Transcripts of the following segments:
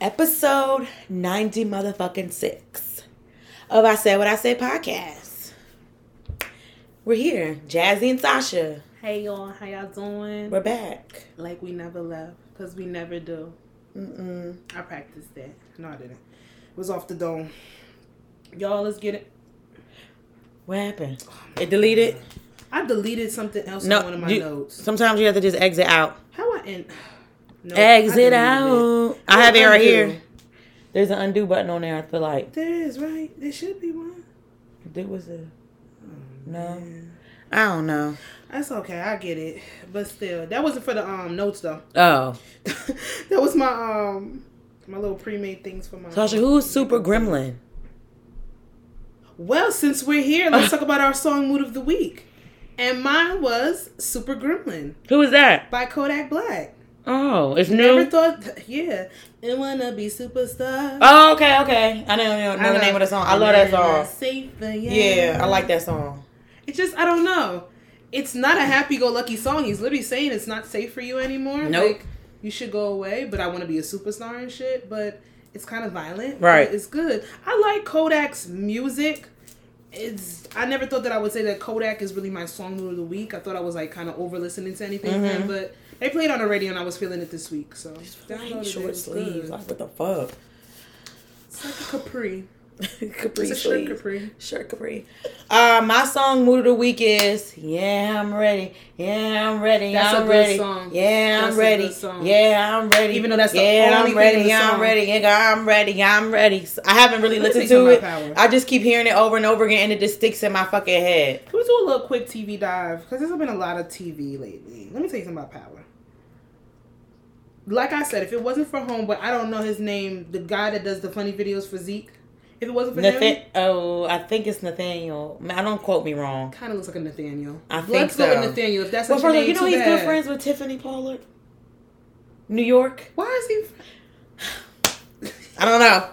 episode 90 motherfucking six of I Said What I Said podcast. We're here, Jazzy and Sasha. Hey y'all, how y'all doing? We're back. Like we never left, cause we never do. Mm-mm. I practiced that. No, I didn't. It was off the dome. Y'all, let's get it. What happened? It deleted? I deleted something else No, on one of my you- notes. Sometimes you have to just exit out. How I end? No, I exit it. out. I have it right here. There's an undo button on there, I feel like. There is right. There should be one. There was a. No. Yeah. I don't know. That's okay. I get it, but still, that wasn't for the um notes though. Oh. that was my um my little pre-made things for my. Sasha, who's Super Gremlin? Well, since we're here, let's talk about our song mood of the week. And mine was Super Gremlin Who is that? by Kodak Black. Oh, it's Never new. thought, yeah. And wanna be superstar. Oh, okay, okay. I don't know, know I the name of the song. I love that song. Safer, Yeah, I like that song. It's just I don't know. It's not a happy-go-lucky song. He's literally saying it's not safe for you anymore. Nope. Like you should go away. But I want to be a superstar and shit. But it's kind of violent. Right. It's good. I like Kodak's music. It's. I never thought that I would say that Kodak is really my song of the week. I thought I was like kind of over listening to anything, him, Mhm. but they played on the radio and I was feeling it this week. So downloaded it. short It's sleeves. Like what the fuck? It's like a capri. capri It's a shirt capri. Shirt capri. Uh, my song mood of the week is Yeah, I'm ready. Yeah, I'm ready. That's a I'm good ready. song. Yeah, I'm That's a ready. good song. Yeah, I'm ready. Even though that's the yeah, only I'm ready. thing in the Yeah, I'm ready. Yeah, I'm ready. I'm ready. I haven't really listened to it. Power. I just keep hearing it over and over again, and it just sticks in my fucking head. Can we do a little quick TV dive? Because there's been a lot of TV lately. Let me tell you something about Power. Like I said, if it wasn't for Homeboy, I don't know his name, the guy that does the funny videos for Zeke. If it wasn't for him, oh, I think it's Nathaniel. I don't quote me wrong. kind of looks like a Nathaniel. I think Let's go with Nathaniel. If that's Well, what first, you know he's good friends with Tiffany Pollard. New York. Why is he? I don't know.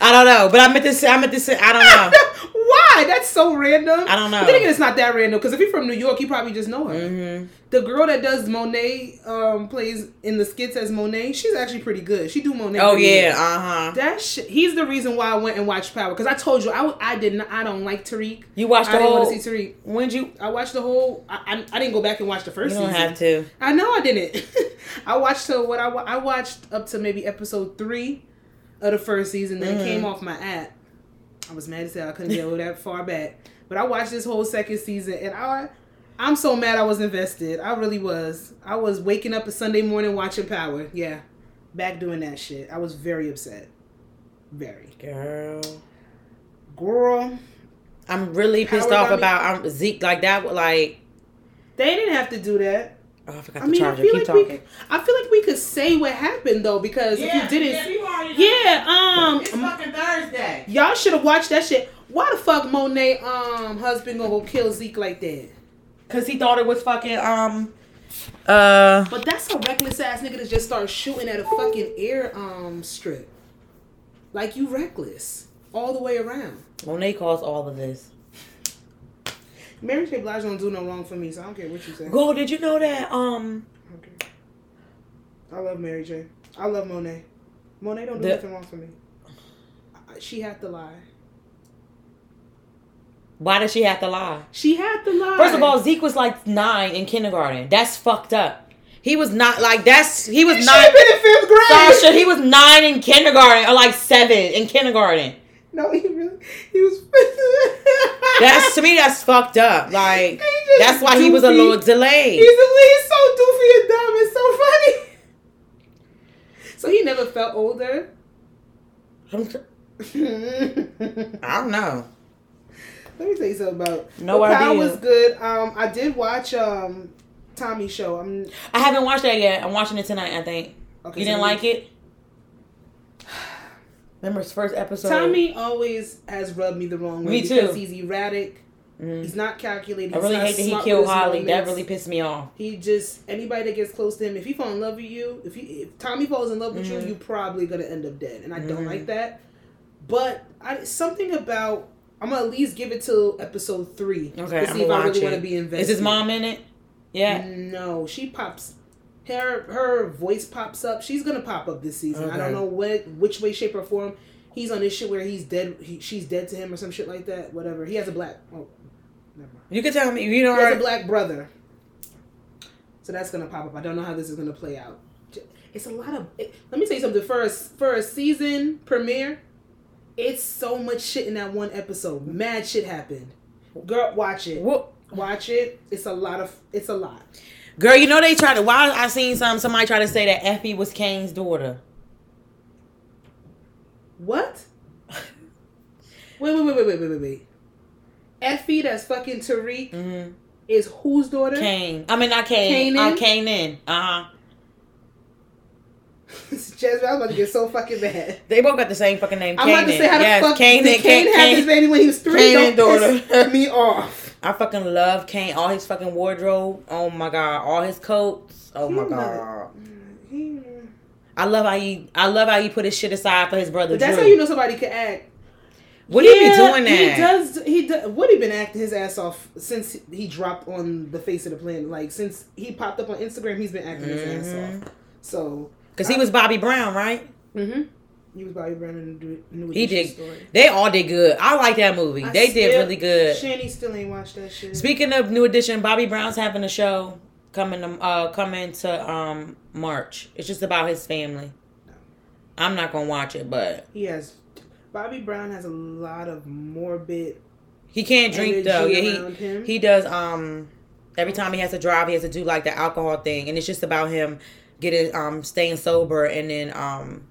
I don't know, but I meant to say. I meant to say. I don't know. Why? That's so random. I don't know. But then again, it's not that random because if you're from New York, you probably just know her. hmm The girl that does Monet um, plays in the skits as Monet. She's actually pretty good. She do Monet. Oh yeah. Uh huh. That shit. He's the reason why I went and watched Power because I told you I, w- I did not. I don't like Tariq. You watched I the didn't want to see Tariq. When'd you? I watched the whole. I, I, I didn't go back and watch the first. You don't season. have to. I know I didn't. I watched till what I wa- I watched up to maybe episode three of the first season. Then it came Mhm. off my app. I was mad as hell. I couldn't get that far back. But I watched this whole second season, and I, I'm so mad I was invested. I really was. I was waking up a Sunday morning watching Power. Yeah, back doing that shit. I was very upset. Very. Girl. Girl, I'm really pissed off got me- about um, Zeke. Like that. Like. they didn't have to do that. Oh, I forgot I the mean, I feel Keep like talking. we, I feel like we could say what happened though, because if you didn't, yeah, um, it's fucking Thursday. y'all should have watched that shit. Why the fuck Monet um husband gonna go kill Zeke like that? Cause he thought it was fucking um. Uh. But that's a reckless ass nigga to just start shooting at a fucking air um strip. Like you reckless all the way around. Monet caused all of this. Mary J. Blige don't do no wrong for me, so I don't care what you say. Go, did you know that um. Okay. I love Mary J. I love Monet. Monet don't do The- nothing wrong for me. She had to lie. Why does she have to lie? She had to lie. First of all, Zeke was like nine in kindergarten. That's fucked up. He was not like that's he was he nine. been in fifth grade. Sasha, he was nine in kindergarten or like seven in kindergarten. No, he really he was. That's to me that's fucked up. Like that's why he was a little delayed. He's, a, he's so doofy and dumb. It's so funny. So he never felt older. I don't know. Me tell you something about. No Well, idea. was good. Um, I did watch um Tommy's show. I'm I haven't watched that yet. I'm watching it tonight. I think okay. you didn't like it. Remember his first episode? Tommy always has rubbed me the wrong way Me because too. he's erratic. Mm. He's not calculated. I really hate that he killed Holly. That really pissed me off. He just anybody that gets close to him, if he fall in love with you, if he if Tommy falls in love with Mhm. you, you probably gonna end up dead. And I don't Mhm. like that. But I something about I'm gonna at least give it till episode three Okay, to see if I really it. want to be invested. Is his mom in it? Yeah. No, she pops. her her voice pops up. She's gonna pop up this season. I don't know what which way, shape, or form. He's on this shit where he's dead. He, she's dead to him or some shit like that. Whatever. He has a black. Oh, never mind. You can tell me. You know, He has a black brother. So that's gonna pop up. I don't know how this is gonna play out. It's a lot of. It, let me tell you something. For a, for a season premiere, it's so much shit in that one episode. Mad shit happened. Girl, watch it. Whoop. Watch it. It's a lot of. It's a lot. Girl, you know they tried to. Why I seen some somebody try to say that Effie was Kane's daughter. What? Wait, wait, wait, wait, wait, wait, wait, wait. Effie, that's fucking Tariq, Mm-hmm. is whose daughter? Kane. I mean not Kane. Kanan? Uh, Kanan. Uh huh. Jasmine, I was about to get so fucking mad. They both got the same fucking name. I'm about to say how the yes, fuck Kanan. did Kane have his baby when he was three? Kanan Don't daughter. piss me off. I fucking love Kane. All his fucking wardrobe. Oh my god. All his coats. Oh my god. I love how he. I love how he put his shit aside for his brother. But that's Drew. how you know somebody can act. Would he be Yeah, doing that? He does. He does. Would he been acting his ass off since he dropped on the face of the planet? Like since he popped up on Instagram, he's been acting his ass Mhm. off. So, Cause he was Bobby Brown, right? mm-hmm. he was Bobby Brown in the New- New He did. story. They all did good. I like that movie. I they did really good. Shanny still ain't watched that shit. Speaking of New Edition, Bobby Brown's having a show coming to uh coming to um March. It's just about his family. I'm not gonna watch it, but he has. Bobby Brown has a lot of morbid. he can't drink though. Yeah, he him. he does. Um, every time he has to drive, he has to do like the alcohol thing, and it's just about him getting um staying sober and then um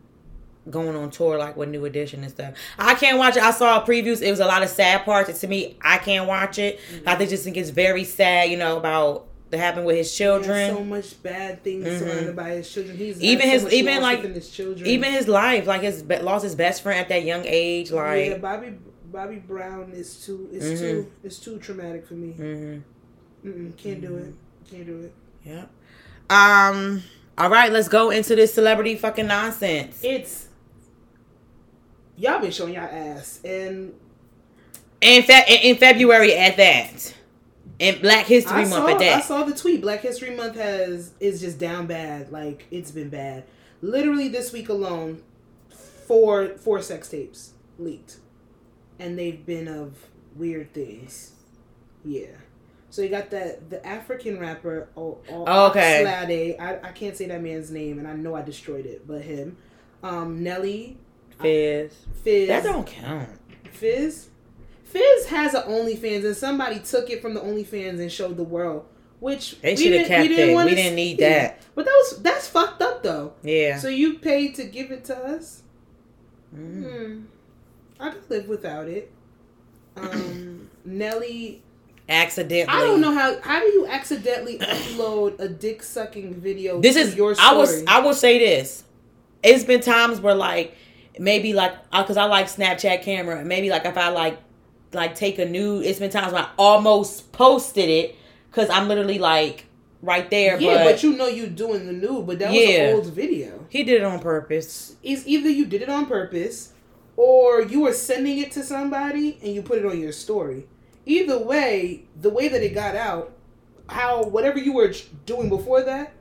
going on tour like with New Edition and stuff. I can't watch it. I saw previews. It was a lot of sad parts. And to me, I can't watch it. I think just think it's very sad. You know about that happened with his children. so much bad things Mhm. surrounded by his children. He's Even so his- even, like, his children. even his life, like his lost his best friend at that young age. Like, yeah, Bobby Bobby Brown is too is Mhm. too is too traumatic for me. mhm. Mm-mm, can't do it. Can't do it. yeah. Um. All right, let's go into this celebrity fucking nonsense. It's y'all been showing y'all ass, and In fact, in February at that, in Black History I Month saw at that. I saw the tweet. Black History Month has is just down bad. Like it's been bad. Literally this week alone, four four sex tapes leaked, and they've been of weird things. Yeah. So you got that the African rapper o- o- Oh, okay. Oxlade. I, I can't say that man's name, and I know I destroyed it, but him. Um, Nelly, Fizz. Fizz. That don't count. Fizz. Fizz has an OnlyFans, and somebody took it from the OnlyFans and showed the world, which They we should have didn't- kept didn't it. We didn't need see. that. But that was that's fucked up though. Yeah. So you paid to give it to us. Mhm. Hmm. I could live without it. Um, Nelly, Accidentally. I don't know how. How do you accidentally upload a dick sucking video? This to is your story? I was I will say this. It's been times where like maybe like uh, because I like Snapchat camera. Maybe like if I like like take a nude. It's been times when I almost posted it because I'm literally like right there. yeah, but, but, you know you doing the nude, but that was Yeah. an old video. he did it on purpose. is either you did it on purpose or you were sending it to somebody and you put it on your story. Either way, the way that it got out, how whatever you were doing before that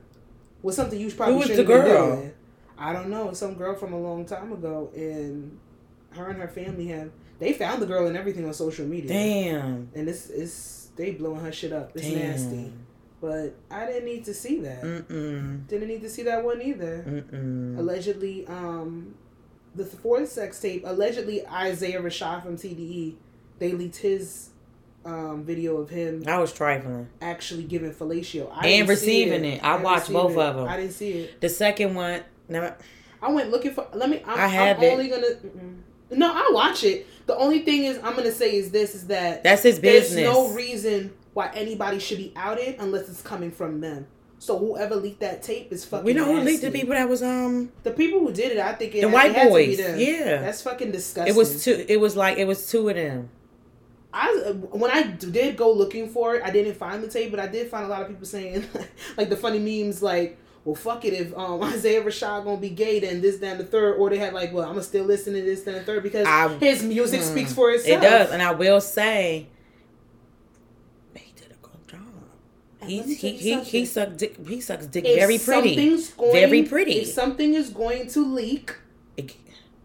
was something you probably Who was shouldn't the have been girl? doing. I don't know, some girl from a long time ago, and her and her family have they found the girl and everything on social media. Damn. And it's it's they blowing her shit up. It's Damn. nasty. But I didn't need to see that. Mm-mm. Didn't need to see that one either Mm-mm. allegedly um the fourth sex tape allegedly isaiah rashad from tde they leaked his um video of him I was trifling. actually giving fellatio I And receiving it. I didn't watched both it. them. i didn't see it The second one, never. i went looking for let me i'm, I have I'm it. only gonna mm-mm. no i watch it the only thing is i'm gonna say is this is that That's his there's business. no reason why anybody should be outed unless it's coming from them so whoever leaked that tape is fucking we know who leaked the people that was um the people who did it i think it the had- white it had to be boys. them. Yeah. That's fucking disgusting. It was two. It was like it was two of them. I when I did go looking for it, I didn't find the tape, but I did find a lot of people saying like the funny memes like, "Well, fuck it, if um, Isaiah Rashad gonna be gay, then this, then the third, or they had like, "Well, I'm gonna still listen to this, then the third because I- his music Hmm. speaks for itself. It does, and I will say, he did a good job. he you he he sucks dick. He sucks dick If very pretty. Going, Very pretty. If something is going to leak, It-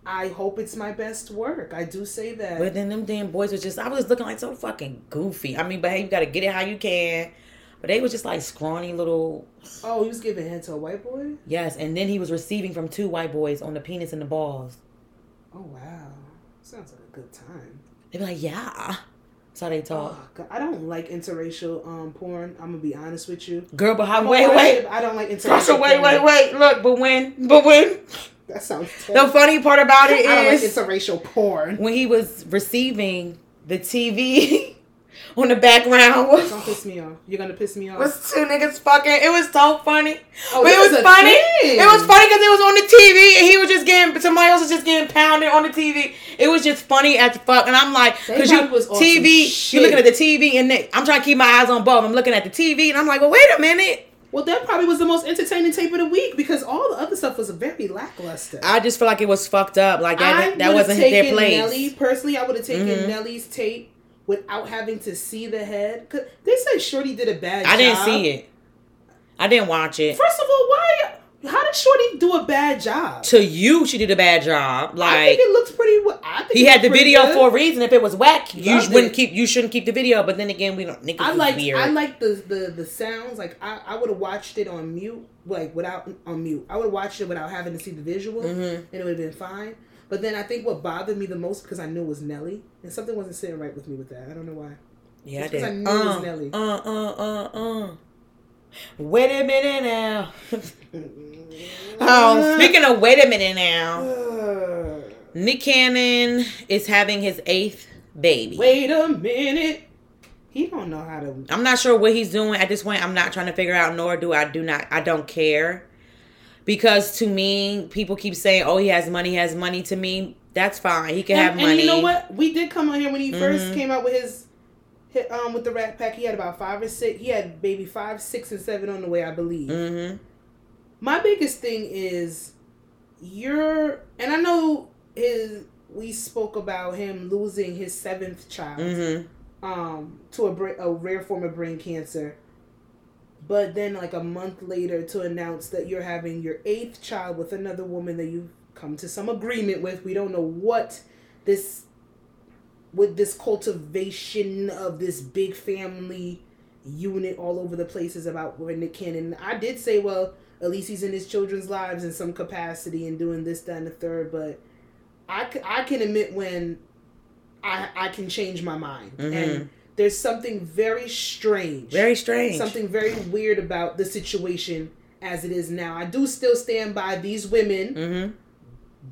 I hope it's my best work. I do say that. But then them damn boys was just I was looking like so fucking goofy. I mean, but hey, you gotta get it how you can. But they was just like scrawny little oh, he was giving head to a white boy. yes, and then he was receiving from two white boys on the penis and the balls. Oh wow, sounds like a good time. They'd be like, yeah. That's how they talk. Oh. I don't like interracial um porn. I'm gonna be honest with you. Girl, but how wait, wait. I don't like interracial. Sasha, wait, porn. wait, wait. Look, but when but when That sounds. the funny part about it is I don't like is interracial porn. when he was receiving the TV on the background was Don't piss me off. You're gonna piss me off. was two niggas fucking. It was so funny. Oh, but it was funny. thing. It was funny because it was on the TV and he was just getting somebody else was just getting pounded on the TV. It was just funny as fuck. And I'm like, because you was TV, you're looking at the TV and then I'm trying to keep my eyes on both. I'm looking at the TV and I'm like, well, wait a minute. Well, that probably was the most entertaining tape of the week because all the other stuff was very lackluster. I just feel like it was fucked up. Like I that, that wasn't their taken place. Nelly personally. I would have taken Mhm. Nelly's tape without having to see the head. 'Cause they said Shorty did a bad. I didn't see it. I didn't watch it. First of all, why? How did Shorty do a bad job? To you, she did a bad job. I Like think it looks pretty. I think he had the video good. for a reason. If it was whack, you Loved wouldn't it. keep. You shouldn't keep the video. But then again, we don't. Niggas I like weird. I like the the the sounds. Like I, I would have watched it on mute, like without on mute. I would have watched it without having to see the visual, Mhm. and it would have been fine. But then I think what bothered me the most because I knew it was Nelly, and something wasn't sitting right with me with that. I don't know why. Yeah, I Just 'cause did. I knew it was uh, Nelly. uh, uh, uh, uh. Wait a minute now. oh, speaking of wait a minute now, Nick Cannon is having his eighth baby. wait a minute. He don't know how to. I'm not sure what he's doing at this point. I'm not trying to figure out, nor do I do not. I don't care because to me, people keep saying, "Oh, he has money. He has money." To me, that's fine. He can have money. and you know what? We did come on here when he first Mhm. came out with his, hit, um, with the Rat Pack. He had about five or six. He had maybe five, six, and seven on the way, I believe. Mm-hmm. My biggest thing is you're, and I know his. We spoke about him losing his seventh child Mm-hmm. um, to a, bra- a rare form of brain cancer. But then, like a month later, to announce that you're having your eighth child with another woman that you've come to some agreement with. We don't know what this, with this cultivation of this big family unit all over the place is about Nick Cannon. I did say, well, at least he's in his children's lives in some capacity and doing this, that, and the third. But I, I can admit when I, I can change my mind. Mhm. And there's something very strange. Very strange. Something very weird about the situation as it is now. I do still stand by these women. Mm-hmm.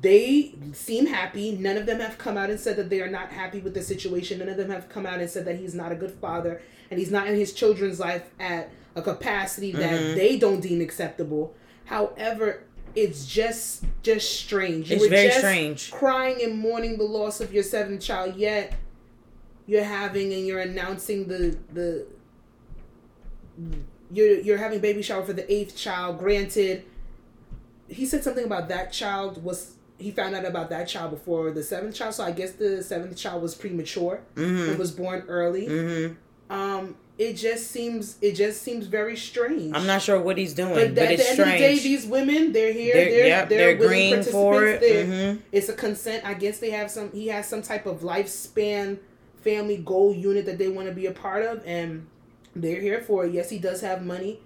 They seem happy. None of them have come out and said that they are not happy with the situation. None of them have come out and said that he's not a good father and he's not in his children's life at a capacity that Mhm. they don't deem acceptable. However, it's just just strange. You It's were very strange. crying and mourning the loss of your seventh child, yet you're having and you're announcing the the you're you're having baby shower for the eighth child. Granted, he said something about that child was he found out about that child before the seventh child, so I guess the seventh child was premature Mm-hmm. and was born early. Mm-hmm. Um, it just seems it just seems very strange. I'm not sure what he's doing, But, but, at it's the end of the day, these women, they're here. They're, They're, yep, they're, they're green for it. participants. They're- hmm It's a consent. I guess they have some. He has some type of lifespan family goal unit that they want to be a part of, and they're here for it. Yes, he does have money.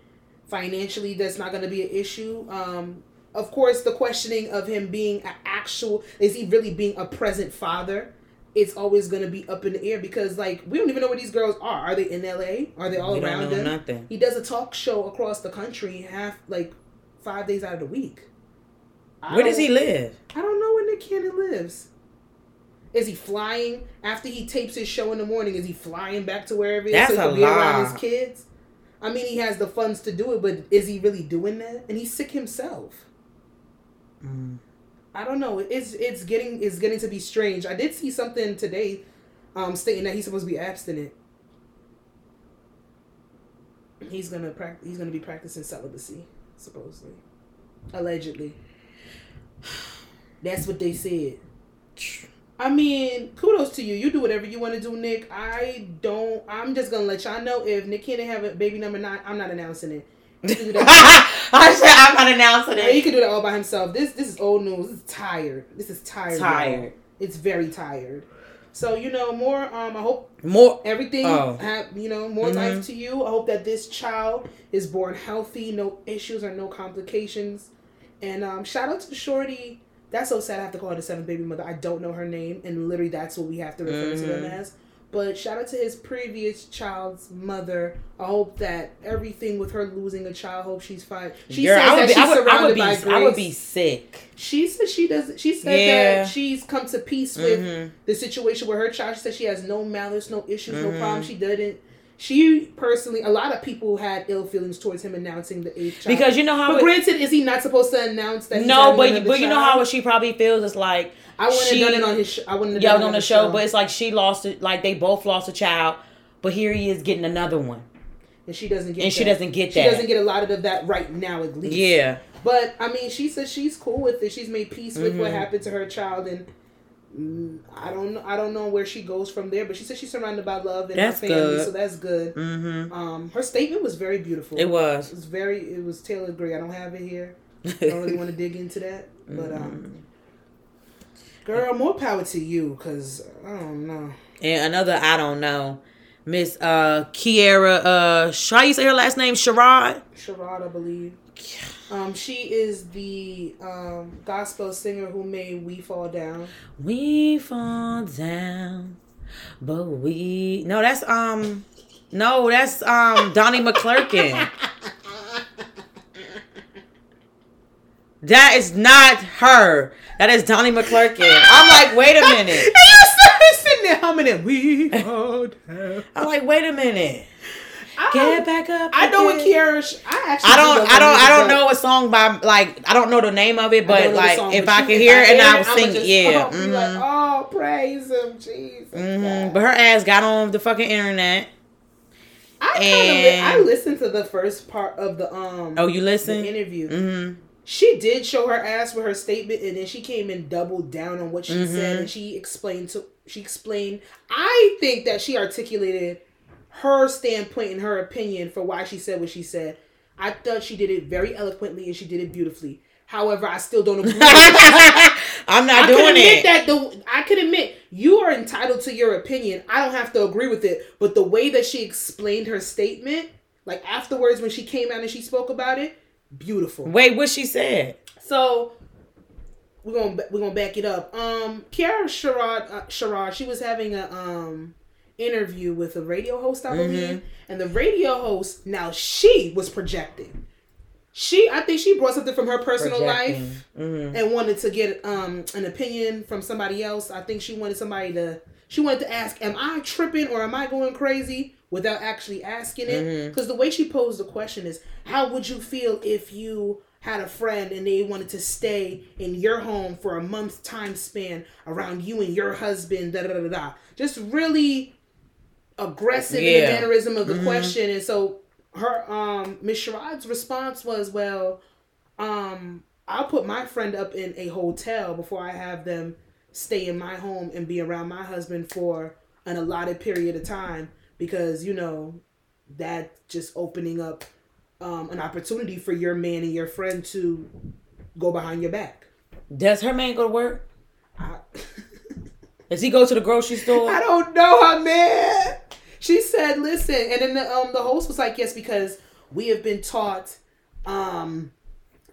Financially, that's not going to be an issue. Um, of course, the questioning of him being an actual is he really being a present father? It's always going to be up in the air because, like, we don't even know where these girls are. Are they in L.A.? Are they all we around him? nothing. He does a talk show across the country, half like five days out of the week. I Where does he live? I don't know where Nick Cannon lives. Is he flying after he tapes his show in the morning? Is he flying back to wherever he is That's so he can be around his kids? I mean, he has the funds to do it, but is he really doing that? And he's sick himself. I don't know. It's it's getting it's getting to be strange. I did see something today, um, stating that he's supposed to be abstinent. He's gonna prac- He's gonna be practicing celibacy, supposedly, allegedly. That's what they said. I mean, kudos to you. You do whatever you want to do, Nick. I don't. I'm just gonna let y'all know if Nick Cannon have a baby number nine, I'm not announcing it. You can do that. I said I'm not announcing Yeah, he it. can do that all by himself. This this is old news. This is tired. This is tired. y'all. Tired. It's very tired. So you know more. Um, I hope More. everything Oh. have you know more Mhm. life to you. I hope that this child is born healthy, no issues or no complications. And um, shout out to Shorty. That's so sad. I have to call her the seventh baby mother. I don't know her name, and literally that's what we have to refer to them Mhm. as. But shout out to his previous child's mother. I hope that everything with her losing a child, hope she's fine. She Girl, says I would that be. she's I would, I surrounded would be. by grace. I would be sick. She said she doesn't. She said Yeah. that she's come to peace with Mhm. the situation where her child. She said she has no malice, no issues, no Mhm. problems. She doesn't. She personally, a lot of people had ill feelings towards him announcing the eighth child. Because you know how. but it- granted, is he not supposed to announce that? he's no, but but you know how she probably feels. It's like I wouldn't she- have done it on his. Sh- I wouldn't have done it on the his show, but it's like she lost it. Like they both lost a child, but here he is getting another one, and she doesn't get. and she doesn't get She doesn't get a lot of that right now, at least. Yeah. But I mean, she says she's cool with it. She's made peace with what Mhm. happened to her child, and mm, I don't know. I don't know where she goes from there. But she said she's surrounded by love and That's her family, good. so that's good. Mm-hmm. Um, her statement was very beautiful. It was. It was very. It was Taylor Gray. I don't have it here. I don't really want to dig into that, but Mm-hmm. um, girl, more power to you, cause I don't know. And another, I don't know, Miss uh Kierra. Uh, how you say her last name? Sheard. Sharad, I believe. Um, she is the um gospel singer who made "We Fall Down." We fall down, but we no. That's um, no, that's um Donnie McClurkin. That is not her. That is Donnie McClurkin. I'm like, wait a minute. And you started sitting there humming it. We. I'm like, wait a minute. I, Get back up. I know what again. Kierra. I actually. I do don't. I don't. I don't know a song by like. I don't know the name of it, but don't know the like song, if but I could hear it and I would sing, just- yeah. Be like, oh, praise him, Jesus. Mhm. But her ass got on the fucking internet. I kind of and- I listened to the first part of the um. Oh, you listen? interview. Mm-hmm. She did show her ass with her statement, and then she came and doubled down on what she Mhm. said, and she explained to she explained. I think that she articulated her standpoint and her opinion for why she said what she said. I thought she did it very eloquently and she did it beautifully. However, I still don't agree. I'm not I can doing admit it. that the I can admit you are entitled to your opinion. I don't have to agree with it, but the way that she explained her statement, like afterwards when she came out and she spoke about it, beautiful. Wait, what she said? So we're gonna we're gonna back it up. Um, Kierra Sheard, uh, Sheard, she was having a um interview with a radio host, I believe, and the radio host now she was projecting. She, I think she brought something from her personal life Mm-hmm. and wanted to get um an opinion from somebody else. I think she wanted somebody to she wanted to ask, "Am I tripping or am I going crazy?" Without actually asking it. Mhm. Because the way she posed the question is, "How would you feel if you had a friend and they wanted to stay in your home for a month's time span around you and your husband?" Da da da da. Just really aggressive in the Yeah. mannerism of the Mhm. question, and so her um Miss Sheard's response was, "Well." um I'll put my friend up in a hotel before I have them stay in my home and be around my husband for an allotted period of time because you know that just opening up um, an opportunity for your man and your friend to go behind your back. Does her man go to work? I, Does he go to the grocery store? I don't know her man. She said, "Listen," and then the um the host was like, "Yes, because we have been taught um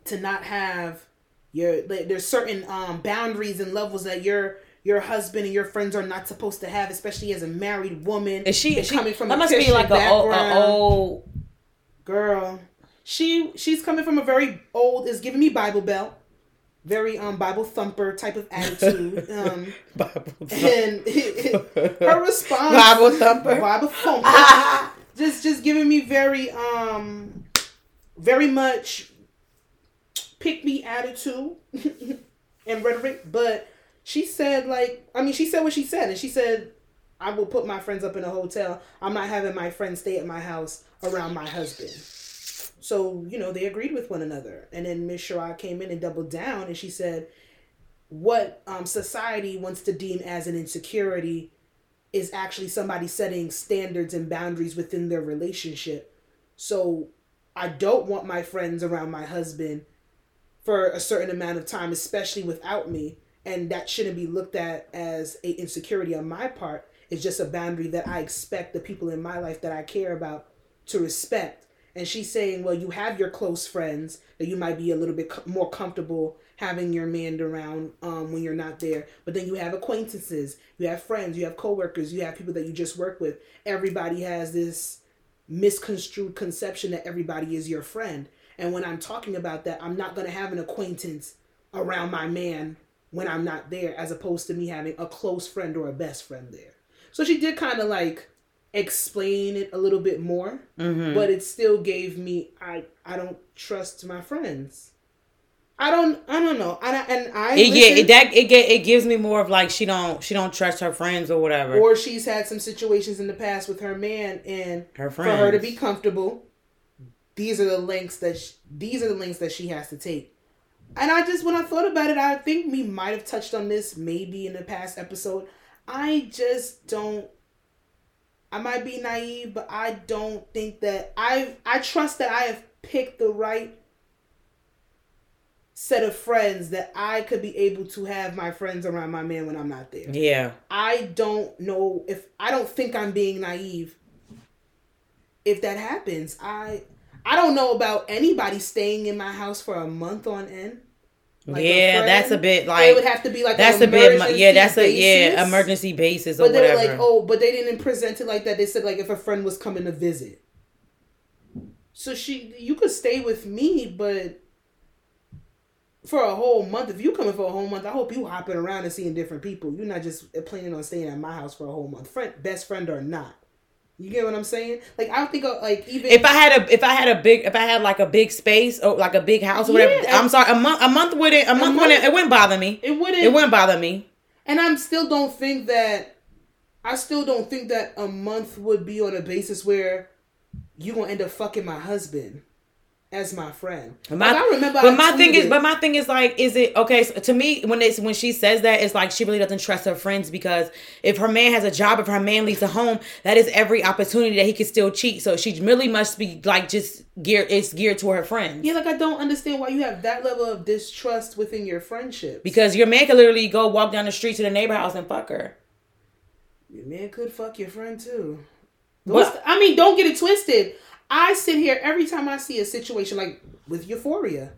to not have your like, there's certain um boundaries and levels that your your husband and your friends are not supposed to have, especially as a married woman. Is she, And she coming from that a must be like a old, old girl? She she's coming from a very old is giving me Bible Belt, very um Bible thumper type of attitude. um Bible and her response Bible thumper. Bible thumper Ah! just just giving me very um very much pick me attitude and rhetoric but she said like i mean she said what she said and she said i will put my friends up in a hotel i'm not having my friends stay at my house around my husband so you know they agreed with one another and then miss Sheard came in and doubled down and she said what um, society wants to deem as an insecurity is actually somebody setting standards and boundaries within their relationship. So I don't want my friends around my husband for a certain amount of time, especially without me. And that shouldn't be looked at as a insecurity on my part. It's just a boundary that I expect the people in my life that I care about to respect. And she's saying, well, you have your close friends that you might be a little bit more comfortable having your man around um, when you're not there. But then you have acquaintances, you have friends, you have coworkers, you have people that you just work with. Everybody has this misconstrued conception that everybody is your friend. And when I'm talking about that, I'm not going to have an acquaintance around my man when I'm not there, as opposed to me having a close friend or a best friend there. So she did kind of like explain it a little bit more, Mm-hmm. but it still gave me I I don't trust my friends. I don't I don't know. And I, and I It, yeah, it, that it get it gives me more of like she don't she don't trust her friends or whatever. or she's had some situations in the past with her man and her for her to be comfortable these are the lengths that sh these are the lengths that she has to take and i just when i thought about it i think we might have touched on this maybe in the past episode i just don't i might be naive but i don't think that I've. i trust that i have picked the right set of friends that i could be able to have my friends around my man when i'm not there Yeah. I don't know if I don't think I'm being naive. If that happens, I I don't know about anybody staying in my house for a month on end. Like yeah, that's a bit like it would have to be like that's a bit yeah, that's a yeah, emergency basis or But they were like, oh, but they didn't present it like that. They said like if a friend was coming to visit. So she, you could stay with me, but for a whole month. If you coming for a whole month, I hope you hopping around and seeing different people. You're not just planning on staying at my house for a whole month, friend, best friend or not. You get what I'm saying? Like I don't think of, like even if I had a if I had a big if I had like a big space or like a big house or whatever, Yeah. I'm sorry, a month a month wouldn't a month, month- wouldn't it wouldn't bother me. it wouldn't. It wouldn't bother me. And I'm still don't think that I still don't think that a month would be on a basis where you gonna end up fucking my husband as my friend. But my, Like, I remember but I my thing is, but my thing is like, is it okay? So to me, when it's when she says that, it's like she really doesn't trust her friends because if her man has a job, if her man leaves the home, that is every opportunity that he can still cheat. So she really must be like just geared. It's geared to her friends yeah, like I don't understand why you have that level of distrust within your friendship. because your man can literally go walk down the street to the neighbor house and fuck her. Your man could fuck your friend too. What? Those- I mean, don't get it twisted. I sit here every time I see a situation like with Euphoria.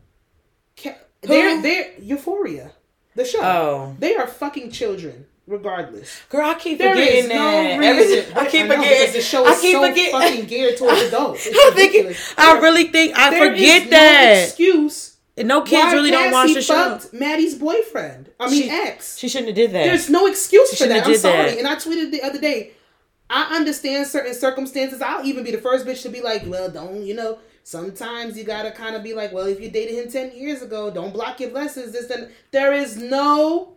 They're they're Euphoria, the show. Oh. They are fucking children, regardless. Girl, I keep There forgetting is that. no reason. I keep know, forgetting. the show I is keep so forgetting. fucking geared towards adults. It's thinking. ridiculous. I really think I There forget that. No excuse. No kids why really don't watch the show. fucked Maddie's boyfriend. I mean, She- ex. She shouldn't have did that. There's no excuse for that. I'm sorry. that. And I tweeted the other day. I understand certain circumstances. I'll even be the first bitch to be like, well, don't you know? Sometimes you gotta kind of be like, well, if you dated him ten years ago, don't block your blessings. This and there is no,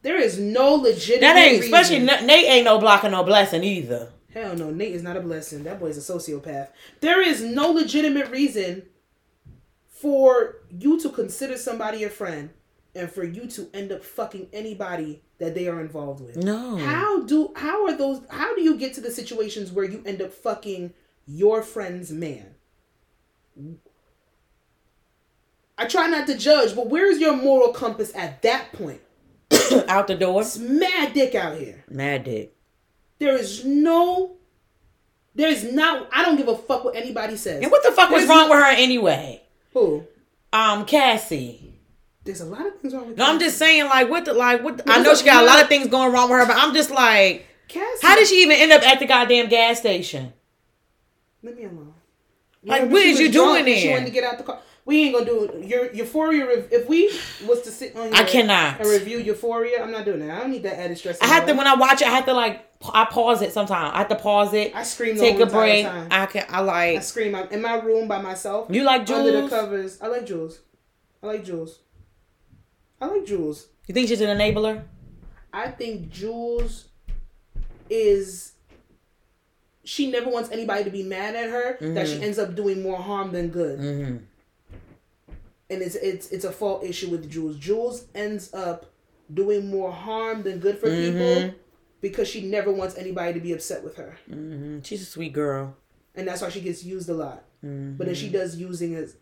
there is no legitimate. that ain't reason. especially Nate ain't no blocking no blessing either. Hell no, Nate is not a blessing. That boy's a sociopath. There is no legitimate reason for you to consider somebody a friend and for you to end up fucking anybody that they are involved with. No. How do how are those how do you get to the situations where you end up fucking your friend's man? I try not to judge, but where's your moral compass at that point? Out the door. It's mad dick out here. Mad dick. There is no. There's not. I don't give a fuck what anybody says. And what the fuck was wrong no- with her anyway? Who? Um, Cassie. There's a lot of things wrong with. No, I'm just saying, like, what the, like, what? The, I know she got a lot- of things going wrong with her, but I'm just like, Cassie. how did she even end up at the goddamn gas station? Let me alone. Like, Remember what she you doing and She wanted to get out the car. We ain't gonna do it. Your Euphoria. If we was to sit on, here I cannot. and review Euphoria. I'm not doing that. I don't need that added stress. I have to when I watch it. I have to like, I pause it sometimes. I have to pause it, I scream take a break. time. I can. I like. I scream. I'm in my room by myself. You like under the covers. I like Jules. I like Jules. I like Jules. You think she's an enabler? I think Jules is she never wants anybody to be mad at her that she ends up doing more harm than good. Mm-hmm. And it's it's it's a fault issue with Jules. Jules ends up doing more harm than good for Mm-hmm. people because she never wants anybody to be upset with her. hmm She's a sweet girl. And that's why she gets used a lot. But then she Mm-hmm. does using as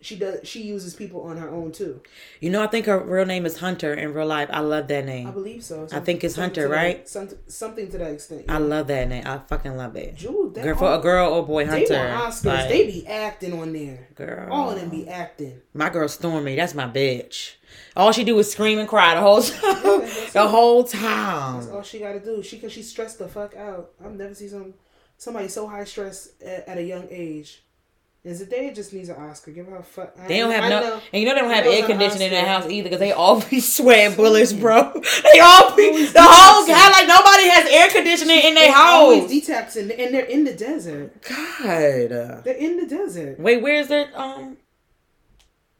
she does she uses people on her own too. You know, I think her real name is Hunter in real life. I love that name. I believe so. I think it's Hunter, to that- right? Something, something to that extent. I love that name. I fucking love it. Jewel, Girl, for all- a girl or boy They Hunter. want Oscars. Like, they be acting on there. girl. All of them be acting. My girl Stormy, that's my bitch. All she do is scream and cry the whole time. the whole time. That's all she got to do. She cause she stressed the fuck out. I've never seen some somebody so high stress at, at a young age. And Zendaya just needs an Oscar. Give her a fuck. I- They don't have I no, know- and you know they don't have air conditioning in their house either because they all be sweating bullets, bro. They all be Always the whole guy like nobody has air conditioning in their They're always house. detoxing, and they're in the desert. God, They're in the desert. wait, where's that? Um,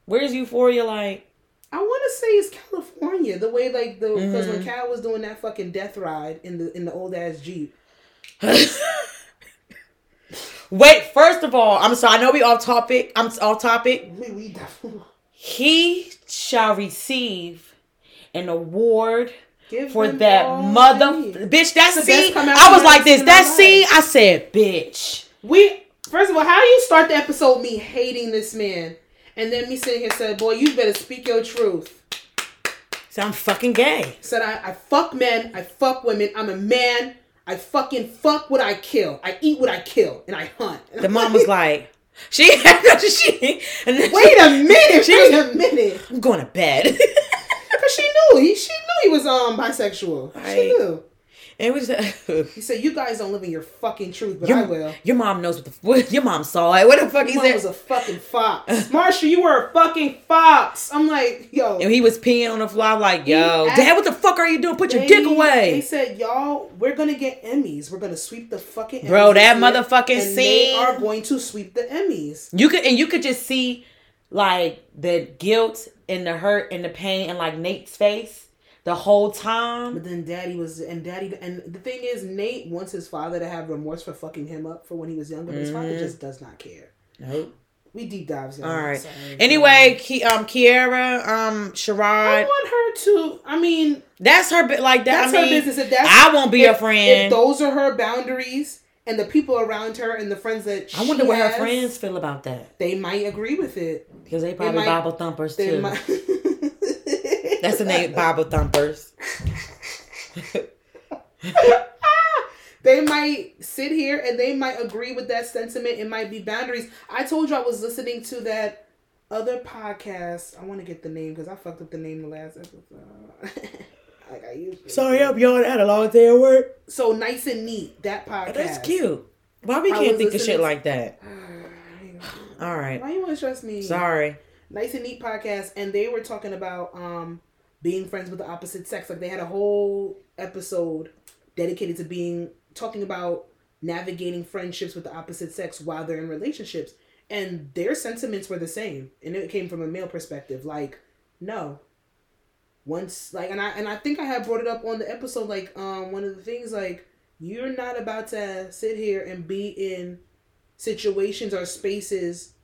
where's Euphoria? Like, I want to say it's California. The way like the because when Mm-hmm. Cal was doing that fucking death ride in the in the old ass jeep. wait. First of all, I'm sorry. I know we off topic. I'm off topic. We we definitely He shall receive an award give for that mother bitch. That the scene, best I was like this. That scene. I said, bitch. We first of all, how do you start the episode me hating this man, and then me sitting here saying, "Boy, you better speak your truth." So I'm fucking gay. Said I, I fuck men, I fuck women. I'm a man. I fucking fuck what I kill. I eat what I kill, and I hunt. And The mom was like, she, she, and then "Wait a minute, She wait a minute," I'm going to bed. because she knew he she knew he was um bisexual. She knew. And we just, He said, "You guys don't live in your fucking truth, but I will." your, your mom knows what the what, your mom saw it. What the fuck he Your mom was a fucking fox. Marsha, you were a fucking fox. I'm like, yo. and he was peeing on the floor. Like, yo, act- dad, what the fuck are you doing? Put your dick away. He said, y'all, we're gonna get Emmys. We're gonna sweep the fucking Emmys Bro, that motherfucking and They scene. are going to sweep the Emmys. You could and you could just see like the guilt and the hurt and the pain in like Nate's face the whole time. But then Daddy was, and Daddy, and the thing is, Nate wants his father to have remorse for fucking him up for when he was younger. But his father Mhm. just does not care. Nope. We deep dives. All right. Anyway, Ki- um, Kierra, um, Sharad. I want her to. I mean, that's her. Like that. that's I mean, her business. If that's, I won't be if, a friend. If those are her boundaries, and the people around her and the friends that I wonder she what her friends feel about that They might agree with it. because they probably might- Bible thumpers They too. might. That's the name, Bible thumpers. they might sit here and they might agree with that sentiment. It might be boundaries. I told you I was listening to that other podcast. I want to get the name because I fucked up the name the last episode. like I usually Sorry, do. I'm yawning. I had a long day at work. So nice and neat. That podcast. That's cute. Why we can't think of shit listening- like that? All right. Why you want to trust me? Sorry. nice and neat podcast and they were talking about um being friends with the opposite sex. Like they had a whole episode dedicated to being talking about navigating friendships with the opposite sex while they're in relationships. And their sentiments were the same. And it came from a male perspective. Like no. Once like and i and i think i had brought it up on the episode like um one of the things like you're not about to sit here and be in situations or spaces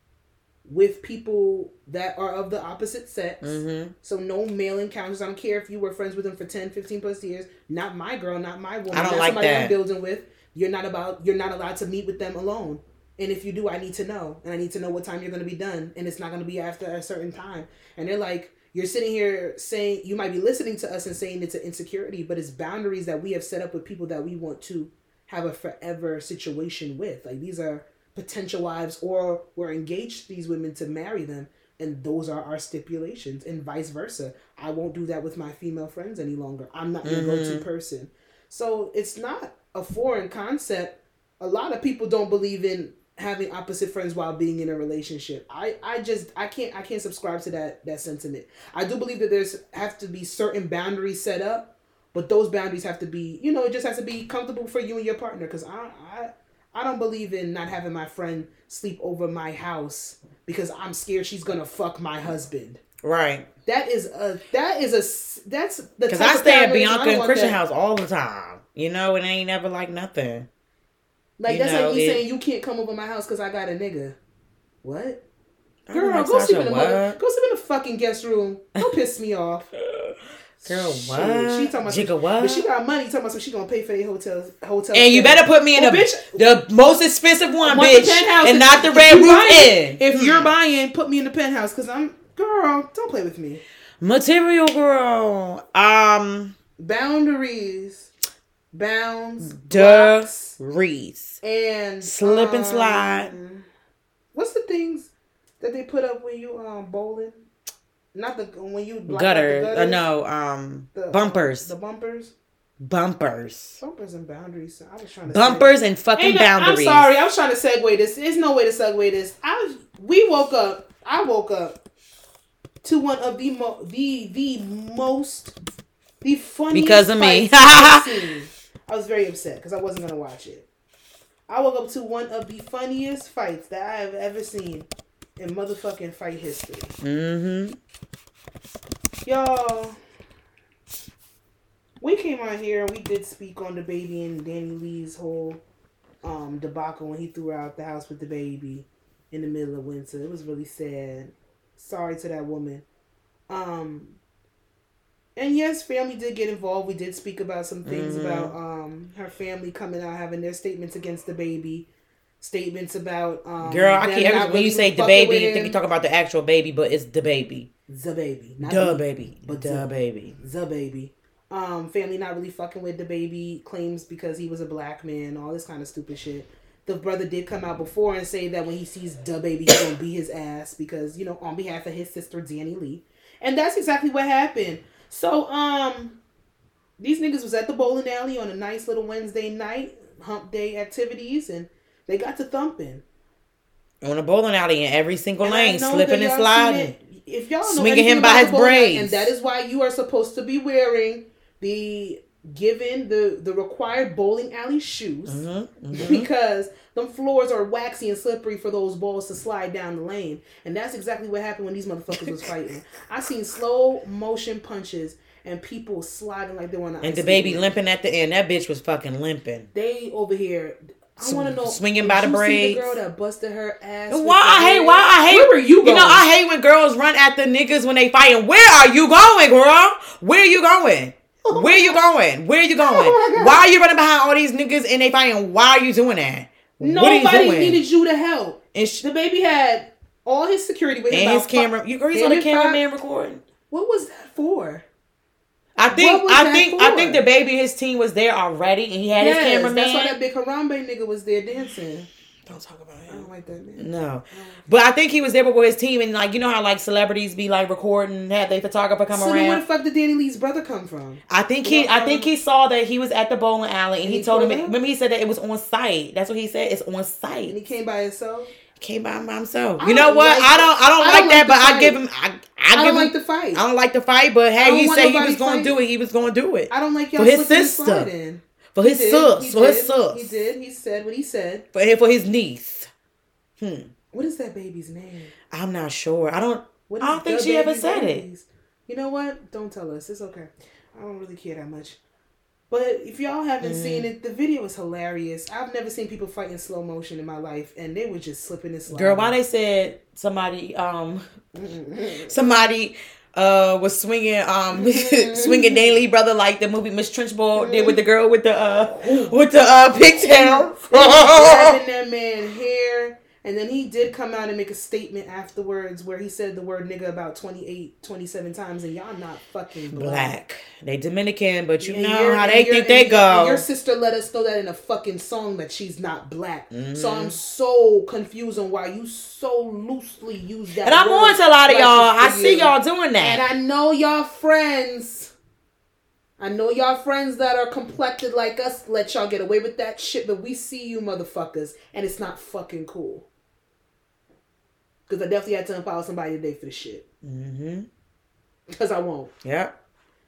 with people that are of the opposite sex. Mm-hmm. So no male encounters. I don't care if you were friends with them for 10, 15 plus years. Not my girl, not my woman. I don't not like somebody that. I'm building with. You're not about you're not allowed to meet with them alone. And if you do, I need to know. And I need to know what time you're gonna be done. And it's not gonna be after a certain time. And they're like, you're sitting here saying you might be listening to us and saying it's an insecurity, but it's boundaries that we have set up with people that we want to have a forever situation with. Like these are potential wives or we're engaged to these women to marry them and those are our stipulations and vice versa. I won't do that with my female friends any longer. I'm not your go-to mm-hmm. person. So it's not a foreign concept. A lot of people don't believe in having opposite friends while being in a relationship. I i just i can't i can't subscribe to that that sentiment. I do believe that there's have to be certain boundaries set up but those boundaries have to be you know it just has to be comfortable for you and your partner because i i I don't believe in not having my friend sleep over my house because I'm scared she's gonna fuck my husband. Right. That is a that is a that's the Because I stay at Bianca and Christian that. house all the time. You know, and it ain't never like nothing. Like you that's know, like me it- saying you can't come over my house because I got a nigga. What? Girl, go sleep in the mother, go sleep in the fucking guest room. Don't piss me off. Girl, what? She talking about Jigga some, what? But she got money. Talking about some she gonna pay for the hotels. Hotel. And you stay. better put me in Well, the bitch, the most expensive one, want the bitch, penthouse. and If- not the if red you roof buying- inn. If Hmm. you're buying, put me in the penthouse because I'm girl. Don't play with me. material girl, um, Boundaries, bounds, duh, blocks, Reese, and Slip and um, slide. What's the things that they put up when you um bowling? Not the when you block out the gutter, uh, gutters, no, um, the, bumpers, The bumpers, bumpers, bumpers and boundaries. I was trying to bumpers, and fucking no- boundaries. I'm sorry. I was trying to segue this. There's no way to segue this. I was, we woke up. I woke up to one of the mo- the the most the funniest Because of me. fights I've seen. I was very upset because I wasn't gonna watch it. I woke up to one of the funniest fights that I have ever seen in motherfucking fight history. Mm-hmm. Y'all, we came out here and we did speak on the baby and DaniLeigh's whole um debacle when he threw her out the house with the baby in the middle of winter. It was really sad. Sorry to that woman. Um and yes, family did get involved. We did speak about some things Mhm. about um her family coming out having their statements against the baby. Statements about um Girl, I can't. when you say the baby, you think you talk about the actual baby, but it's the baby, the baby, not the baby, but the the- baby. the baby. Um, family not really fucking with the baby claims because he was a black man, all this kind of stupid shit. The brother did come out before and say that when he sees the baby, he's gonna beat his ass because you know on behalf of his sister DaniLeigh, and that's exactly what happened. So um, these niggas was at the bowling alley on a nice little Wednesday night, hump day activities, and they got to thumping. On a bowling alley in every single And lane, slipping and sliding. If y'all know Swinging him by his braids. and that is why you are supposed to be wearing the given the the required bowling alley shoes Mm-hmm, mm-hmm. because them floors are waxy and slippery for those balls to slide down the lane, and that's exactly what happened when these motherfuckers was fighting. I seen slow motion punches and people sliding like they want to. And the baby limping at the end. That bitch was fucking limping. They over here. I want to know. Swinging by the you see braids. The girl that busted her ass. Why the I hate? braids? Why I hate? Where were you going? You know I hate when girls run at the niggas when they fighting. Where are you going, girl? Where are you going? Where you going? Where are you oh going? Oh. Why are you running behind all these niggas and they fighting? Why are you doing that? what are you Nobody doing? needed you to help. and, sh- The baby had all his security with him. and his camera. fi- You girl, he's on the cameraman five- recording. What was that for? I think I that think I think the baby and his team was there already, and he had his cameraman. that's why that big Harambe nigga was there dancing. Don't talk about him. I don't like that man. No, but I think he was there with his team, and like you know how like celebrities be like recording, have their photographer come around. So then where the fuck did DaniLeigh's brother come from? I think he, I think he saw that he was at the bowling alley, and And he, he told him. pulled? Remember, he said that it was on site. That's what he said. It's on site. And he came by himself. Came by by himself. You know what? like I don't. I don't I like don't that, like but the I give him. I, I, I, don't him. like the fight. I don't like the fight, but hey, he said he was going to do it. He was going to do it I don't like y'all For his sister. for his sus. For his sus. He did. He said what he said. For him, for his niece. Hmm. What is that baby's name? I'm not sure. I don't. What I don't think she ever said it. You know what? Don't tell us. It's okay. I don't really care that much. But if y'all haven't Mm. seen it, the video is hilarious. I've never seen people fight in slow motion in my life, and they were just slipping and sliding. Girl, why they said somebody um somebody uh was swinging um swinging daily brother like the movie Miss Trunchbull did with the girl with the uh with the uh pigtail. grabbing that man hair, and then he did come out and make a statement afterwards where he said the word nigga about 28, 27 times, and y'all not fucking black. Black. They Dominican, but you And know how they think they and your- and go. Your sister let us throw that in a fucking song that she's not black. So Mhm. I'm so confused on why you so loosely use that. And I'm on to a lot of y'all. I see y'all doing that. And. I know y'all friends. I know y'all friends that are complected like us let y'all get away with that shit, but we see you motherfuckers, and it's not fucking cool. Because I definitely had to unfollow somebody today for the shit. Mm-hmm. Because I won't. Yeah.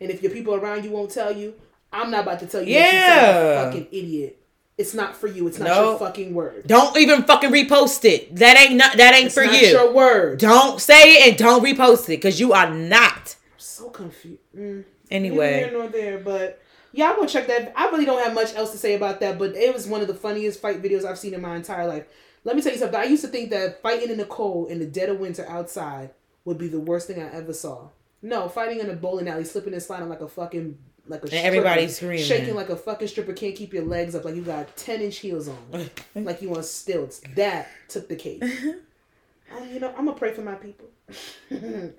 And if your people around you won't tell you, I'm not about to tell you Yeah. like a fucking idiot. It's not for you. It's not No. your fucking word. Don't even fucking repost it. That ain't not that ain't It's for not you. your word. Don't say it and don't repost it because you are not. I'm so confused. Mm. Anyway. Neither here nor there, but yeah, I'm gonna check that. I really don't have much else to say about that, but it was one of the funniest fight videos I've seen in my entire life. Let me tell you something. I used to think that fighting in the cold in the dead of winter outside would be the worst thing I ever saw. No, fighting in a bowling alley, slipping and sliding like a fucking like a And everybody's stripper, screaming. shaking like a fucking stripper. Can't keep your legs up like you got ten inch heels on, like you on stilts. That took the cake. Um, you know, I'm gonna pray for my people. and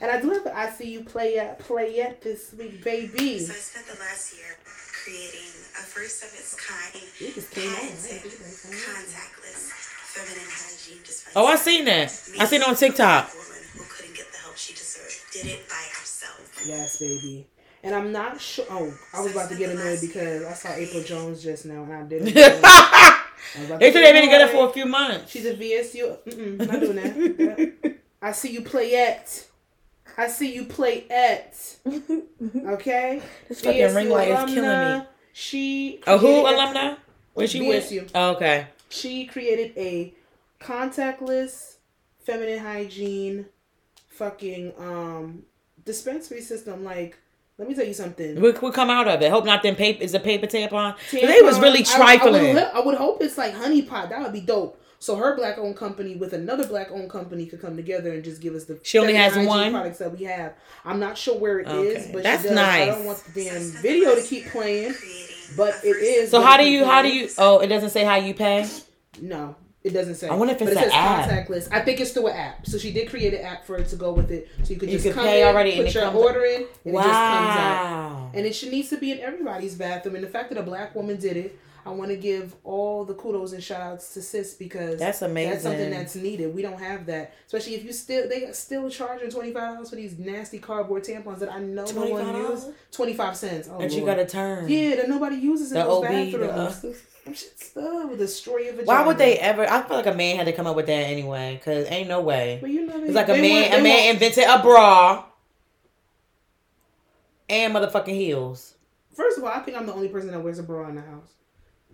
I do have the I see you play at play yet this week, baby. So I spent the last year creating a first of its kind It just came out. patented contactless feminine hygiene dispenser. Oh, I seen that. I seen it on TikTok. Woman who couldn't get the help she deserved did it by herself. Yes, baby. And I'm not sure. Oh, I was about to get annoyed because I saw April Jones just now, and I didn't. I was about to They said they've been together annoyed. for a few months. She's a VSU. Mm-mm, not doing that. I see you play it. I see you play it. Okay. This fucking ring light is killing me. She. Oh, who alumna? a- alumni? Where's she with? BSU. Oh, okay. She created a contactless feminine hygiene fucking um dispensary system. Like, let me tell you something. We we come out of it. Hope not them paper is a paper tampon. But they was Tampon, really I- I, trifling. would, I would hope it's like honey pot. That would be dope. So her black owned company with another black owned company could come together and just give us the She only has one? products that we have. I'm not sure where it is, Okay. but That's she does. I don't want the damn video to keep playing, creating but a it first is. so how do you how do you oh it doesn't say how you pay? No, it doesn't say. I wonder if but it's it an says app. contactless. I think it's through an app. So she did create an app for it to go with it, so you could You just could come pay in, already and put it your comes- order in, and it just comes out. Wow. And it should needs to be in everybody's bathroom. And the fact that a black woman did it, I want to give all the kudos and shout outs to sis because That's amazing. That's something that's needed. We don't have that, especially if you still they still charging twenty five dollars for these nasty cardboard tampons that I know no one uses. Twenty five cents. Oh, that you gotta turn. Yeah, that nobody uses in The those OB, the, bathrooms. uh, stuff will destroy your vagina. Why would they ever? I feel like a man had to come up with that anyway. Cause ain't no way. But you know, It's like a man. want- a man want- invented a bra and motherfucking heels. First of all, I think I'm the only person that wears a bra in the house.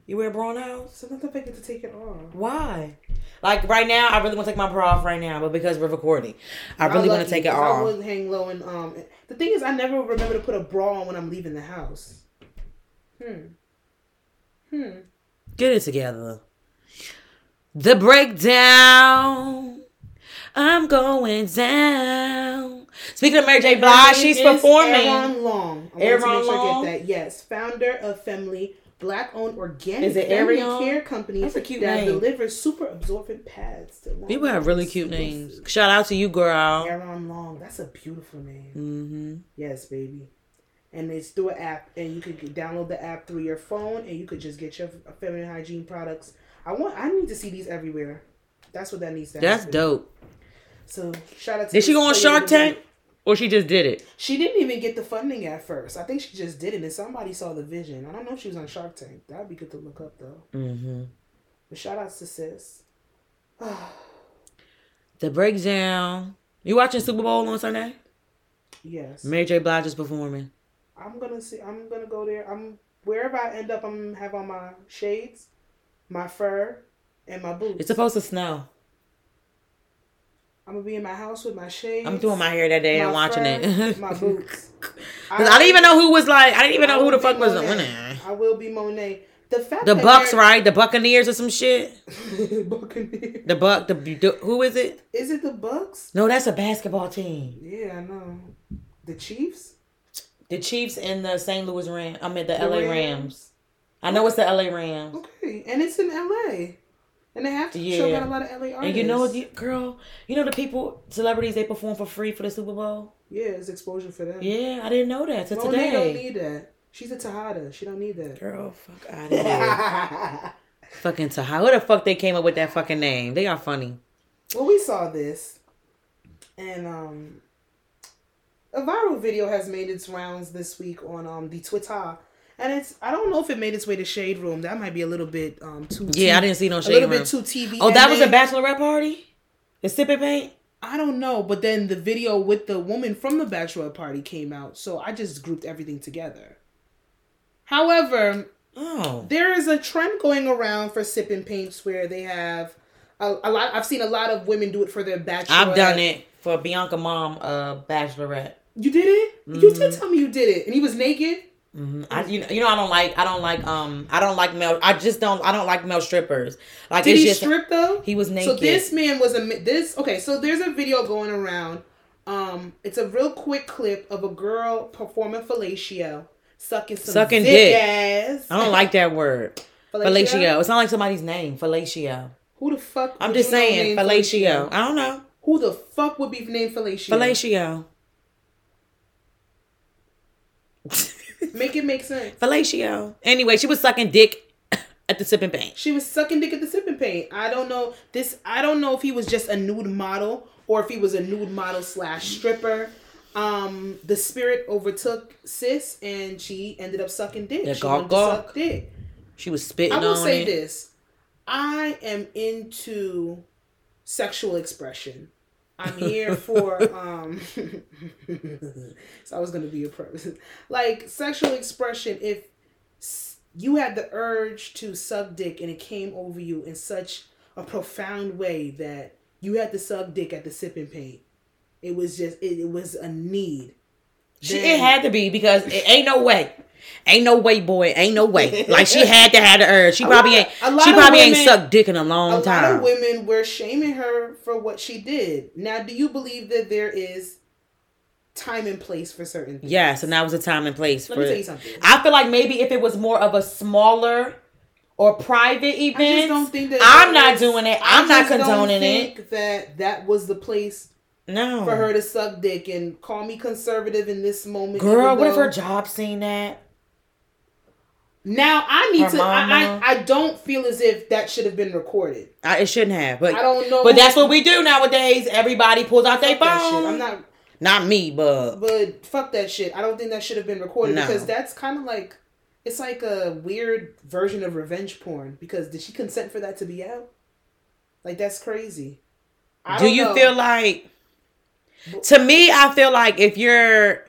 You wear a bra now? So not I get to take it off. Why? Like right now, I really want to take my bra off right now, but because we're recording, I really want to take it 'cause I off. would hang low and um. The thing is, I never remember to put a bra on when I'm leaving the house. Hmm. Hmm. Get it together. The breakdown. I'm going down. Speaking of Mary J. Blige, she's performing. Aaron Long. I Aaron want to make sure Long? I get that. Yes, founder of Family Black-owned organic Is it family Arion? care company That's a cute that name. delivers super absorbent pads. To People have really cute Yes. names. Shout out to you, girl. Aaron Long. That's a beautiful name. Mm-hmm. Yes, baby. And it's through an app, and you could download the app through your phone, and you could just get your feminine hygiene products. I want. I need to see these everywhere. That's what that needs to That's happen. dope. So shout out to. Is she this go on Shark of the Tank? Or she just did it? She didn't even get the funding at first. I think she just did it, and somebody saw the vision. I don't know if she was on Shark Tank. That'd be good to look up though. Mm-hmm. But shout outs to sis. The breakdown. You watching Super Bowl on Sunday? yes, Mary J. Blige is performing. I'm gonna see. I'm gonna go there. I'm wherever I end up. I'm gonna have on my shades, my fur, and my boots. It's supposed to snow. I'm gonna be in my house with my shades. I'm doing my hair that day and watching fur, it. my boots. 'Cause I didn't even know who was like. I didn't even know who the fuck was Monet. winning. I will be Monet. The fact The Bucks, right? The Buccaneers or some shit. Buccaneers. The Buck. The, the who is it? Is it the Bucks? No, that's a basketball team. Yeah, I know. The Chiefs. The Chiefs and the St. Louis Rams. I mean the, The LA Rams. I know it's the LA Rams. Okay, and it's in LA, and they have to show Yeah. got a lot of LA artists. And you know you- girl? You know the people, celebrities, they perform for free for the Super Bowl. Yeah, it's exposure for them. Yeah, I didn't know that till Monet don't need that. She's a Tejada. She don't need that. Girl, fuck out of here. fucking Taha. Who the fuck they came up with that fucking name? They are funny. well, we saw this, and um, a viral video has made its rounds this week on um the Twitter, and it's I don't know if it made its way to Shade Room. That might be a little bit um too. Yeah, I didn't see no Shade Room. a little room. bit too TV. Oh, that was a bachelorette party? The sipping paint? I don't know, but then the video with the woman from the bachelorette party came out, so I just grouped everything together. However, Oh. there is a trend going around for sipping paints where they have a, a lot. I've seen a lot of women do it for their bachelorette. I've done it for Bianca Mom, uh, bachelorette. You did it. You did tell me you did it, and he was naked. Hmm I, you know, you know, I don't like, I don't like, um, I don't like male. I just don't, I don't like male strippers. Like Did he just, strip though? he was naked So this man was a this. Okay, so there's a video going around Um, it's a real quick clip of a girl performing fellatio, sucking some Sucking dick, ass. I don't like that word. Fellatio? Fellatio. It's not like somebody's name. Fellatio. Who the fuck? I'm just saying. named Fellatio. I don't know. Who the fuck would be named fellatio? Fellatio. Make it make sense. Fellatio. Anyway, she was sucking dick at the sipping paint. She was sucking dick at the sipping paint. I don't know this. I don't know if he was just a nude model or if he was a nude model slash stripper. Um, the spirit overtook sis, and she ended up sucking dick. The she gawk gawk. dick. She was spitting I will say it. this: I am into sexual expression. I'm here for um so I was gonna be a person. Like sexual expression, if you had the urge to suck dick and it came over you in such a profound way that you had to suck dick at the sipping paint. It was just it, it was a need. She, it had to be because it ain't no way. Ain't no way, boy. Ain't no way. Like she had to have the urge. She A probably lot- ain't. She probably ain't sucked dick in a long a long lot of women were shaming her for what she did. Now, do you believe that there is time and place for certain things? Yes, and that was a time and place Let for me tell you something. I feel like maybe if it was more of a smaller or private event, I just don't think that I'm that not doing it. I'm not condoning it. think That that was the place No, for her to suck dick and call me conservative in this moment. girl. What if her job seen that? Now I need Her to. I? I I don't feel as if that should have been recorded. I, it shouldn't have, but I don't know. But that's what we do nowadays. Everybody pulls out their phone. I'm not. Not me, but But fuck that shit. I don't think that should have been recorded No. because that's kind of like it's like a weird version of revenge porn. Because did she consent for that to be out? Like that's crazy. Do you know. feel like? To me, I feel like if you're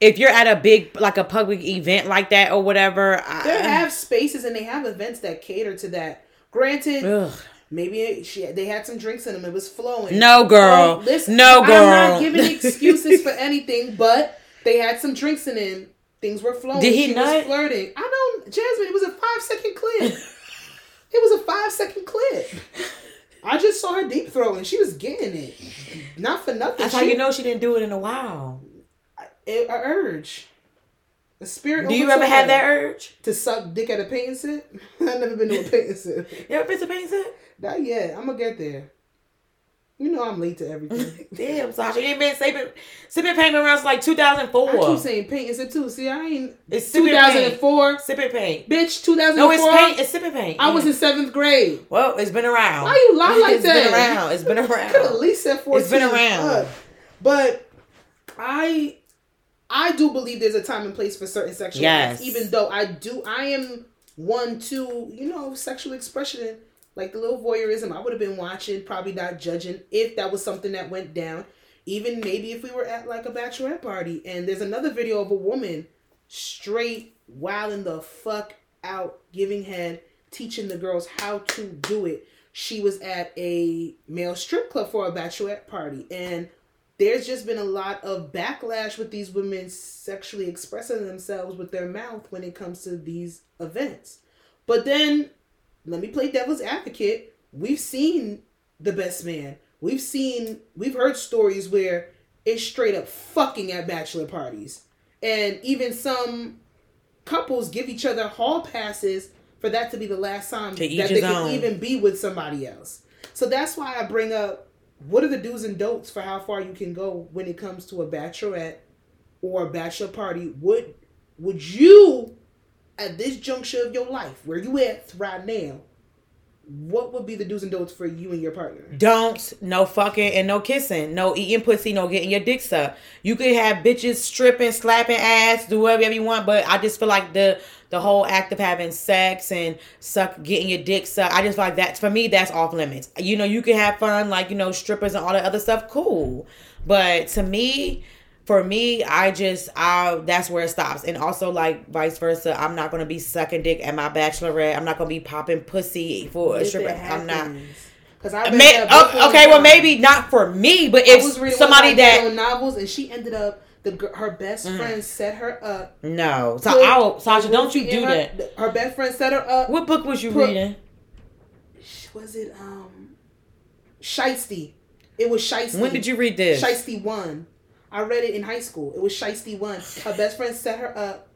if you're at a big like a public event like that or whatever, I, they have spaces and they have events that cater to that? Granted, Ugh. maybe she they had some drinks in them. It was flowing. no girl, Um, listen, no girl. I'm not giving excuses for anything, but they had some drinks in them. Things were flowing. Did he she nut? was flirting. I don't, Jasmine. It was a five second clip. it was a five second clip. I just saw her deep throating. She was getting it. Not for nothing. That's how you know she didn't do it in a while. a, a urge. A spirit. Do you ever have her that urge? to suck dick at a paint sip? I've never been to a paint sip. You ever been to a paint sip? Not yet. I'm gonna get there. You know I'm late to everything. Damn, Sasha, you ain't been sipping sipping paint around since like 2004. I keep saying paint and sip too. See, I ain't. It's 2004, Sipping paint. bitch. 2004. No, it's paint. It's sipping paint. I was in seventh grade. Well, it's been around. Why you lie like It's that? It's been around. It's been around. Could at least said 14. It's been around. But I, I do believe there's a time and place for certain sexual Yes. acts. Even though I do, I am one to you know sexual expression, like the little voyeurism. I would have been watching, probably not judging if that was something that went down. Even maybe if we were at like a bachelorette party, and there's another video of a woman straight wilding the fuck out, giving head, teaching the girls how to do it. She was at a male strip club for a bachelorette party, and there's just been a lot of backlash with these women sexually expressing themselves with their mouth when it comes to these events. But then, let me play devil's advocate. We've seen the best man. We've seen, we've heard stories where it's straight up fucking at bachelor parties. And even some couples give each other hall passes for that to be the last time that they can own. even be with somebody else. So that's why I bring up what are the do's and don'ts for how far you can go when it comes to a bachelorette or a bachelor party. Would would you at this juncture of your life, where you at right now, what would be the do's and don'ts for you and your partner? Don't no fucking and no kissing, no eating pussy, no getting your dick sucked. You could have bitches stripping, slapping ass, do whatever you want, but I just feel like the the whole act of having sex and suck getting your dick sucked, I just feel like that's for me that's off limits. You know, you can have fun like you know strippers and all that other stuff, cool, but to me. For me, I just I that's where it stops, and also like vice versa. I'm not gonna be sucking dick at my bachelorette. I'm not gonna be popping pussy for a stripper. I'm not. Because I May, oh, okay, well maybe not for me, but if somebody my that novels, and she ended up the her best friend set her up. no, so put I'll, Sasha, don't you do her, that. Her best friend set her up. What book was you Put- reading? Was it um, Shiesty? It was Shiesty. When did you read this? Shiesty one. I read it in high school. It was Shiesty one. Her best friend set her up.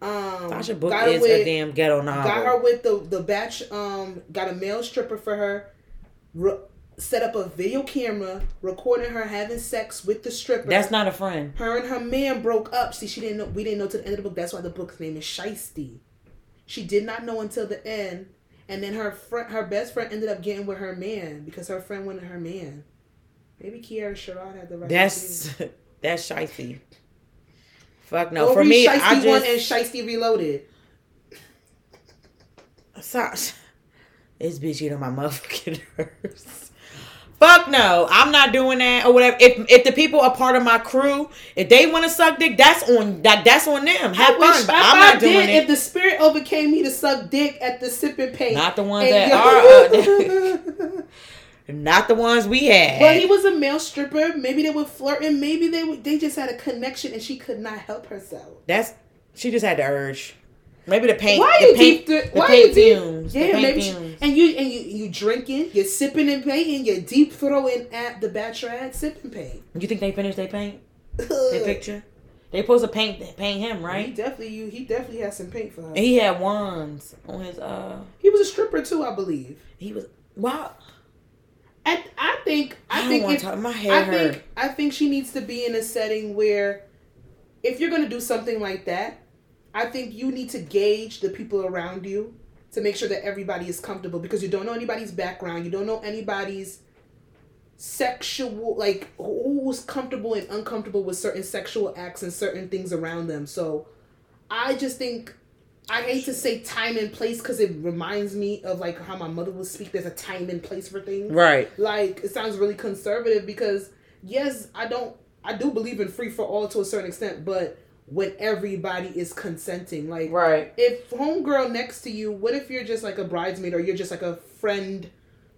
Um, Tasha Book got her is with- a damn ghetto novel. got her with the the batch. Um, got a male stripper for her. Re- set up a video camera recording her having sex with the stripper. That's not a friend. her and her man broke up. See, she didn't know. We didn't know to the end of the book. That's why the book's name is Shiesty. She did not know until the end, and then her friend, her best friend, ended up getting with her man because her friend wanted her man. Maybe Kierra Sheard had the right. That's that's shicey. Fuck no. Go For me, I one and just Shiesty Reloaded. so, this bitch on my motherfucking nerves. Fuck no, I'm not doing that or whatever. If if the people are part of my crew, if they want to suck dick, that's on that that's on them. Have I wish fun, but if I'm I not doing did, it. If the spirit overcame me to suck dick at the sipping paint, Not the ones that are. Uh, not the ones we had. Well, he was a male stripper. Maybe they were flirting. Maybe they were, they just had a connection, and she could not help herself. That's she just had the urge. Maybe the paint. Why the you paint, deep? Th- the why paint you deep? fumes. Yeah, paint maybe. Fumes. and you and you you drinking, you're sipping and painting, you're deep throwing at the bachelorette sipping paint. You think they finished their paint? Their picture? They supposed to paint that paint him, right? He definitely you. He definitely had some paint for her. And he had wands on his uh. He was a stripper too, I believe. He was wow. I, I think I I, think if, talk- my head I hurt. think I think she needs to be in a setting where if you're gonna do something like that, I think you need to gauge the people around you to make sure that everybody is comfortable because you don't know anybody's background, you don't know anybody's sexual like who's comfortable and uncomfortable with certain sexual acts and certain things around them. So I just think I hate to say time and place because it reminds me of like how my mother would speak. There's a time and place for things Right. like it sounds really conservative because yes i don't i do believe in free for all to a certain extent but when everybody is consenting like Right. if homegirl next to you what if you're just like a bridesmaid or you're just like a friend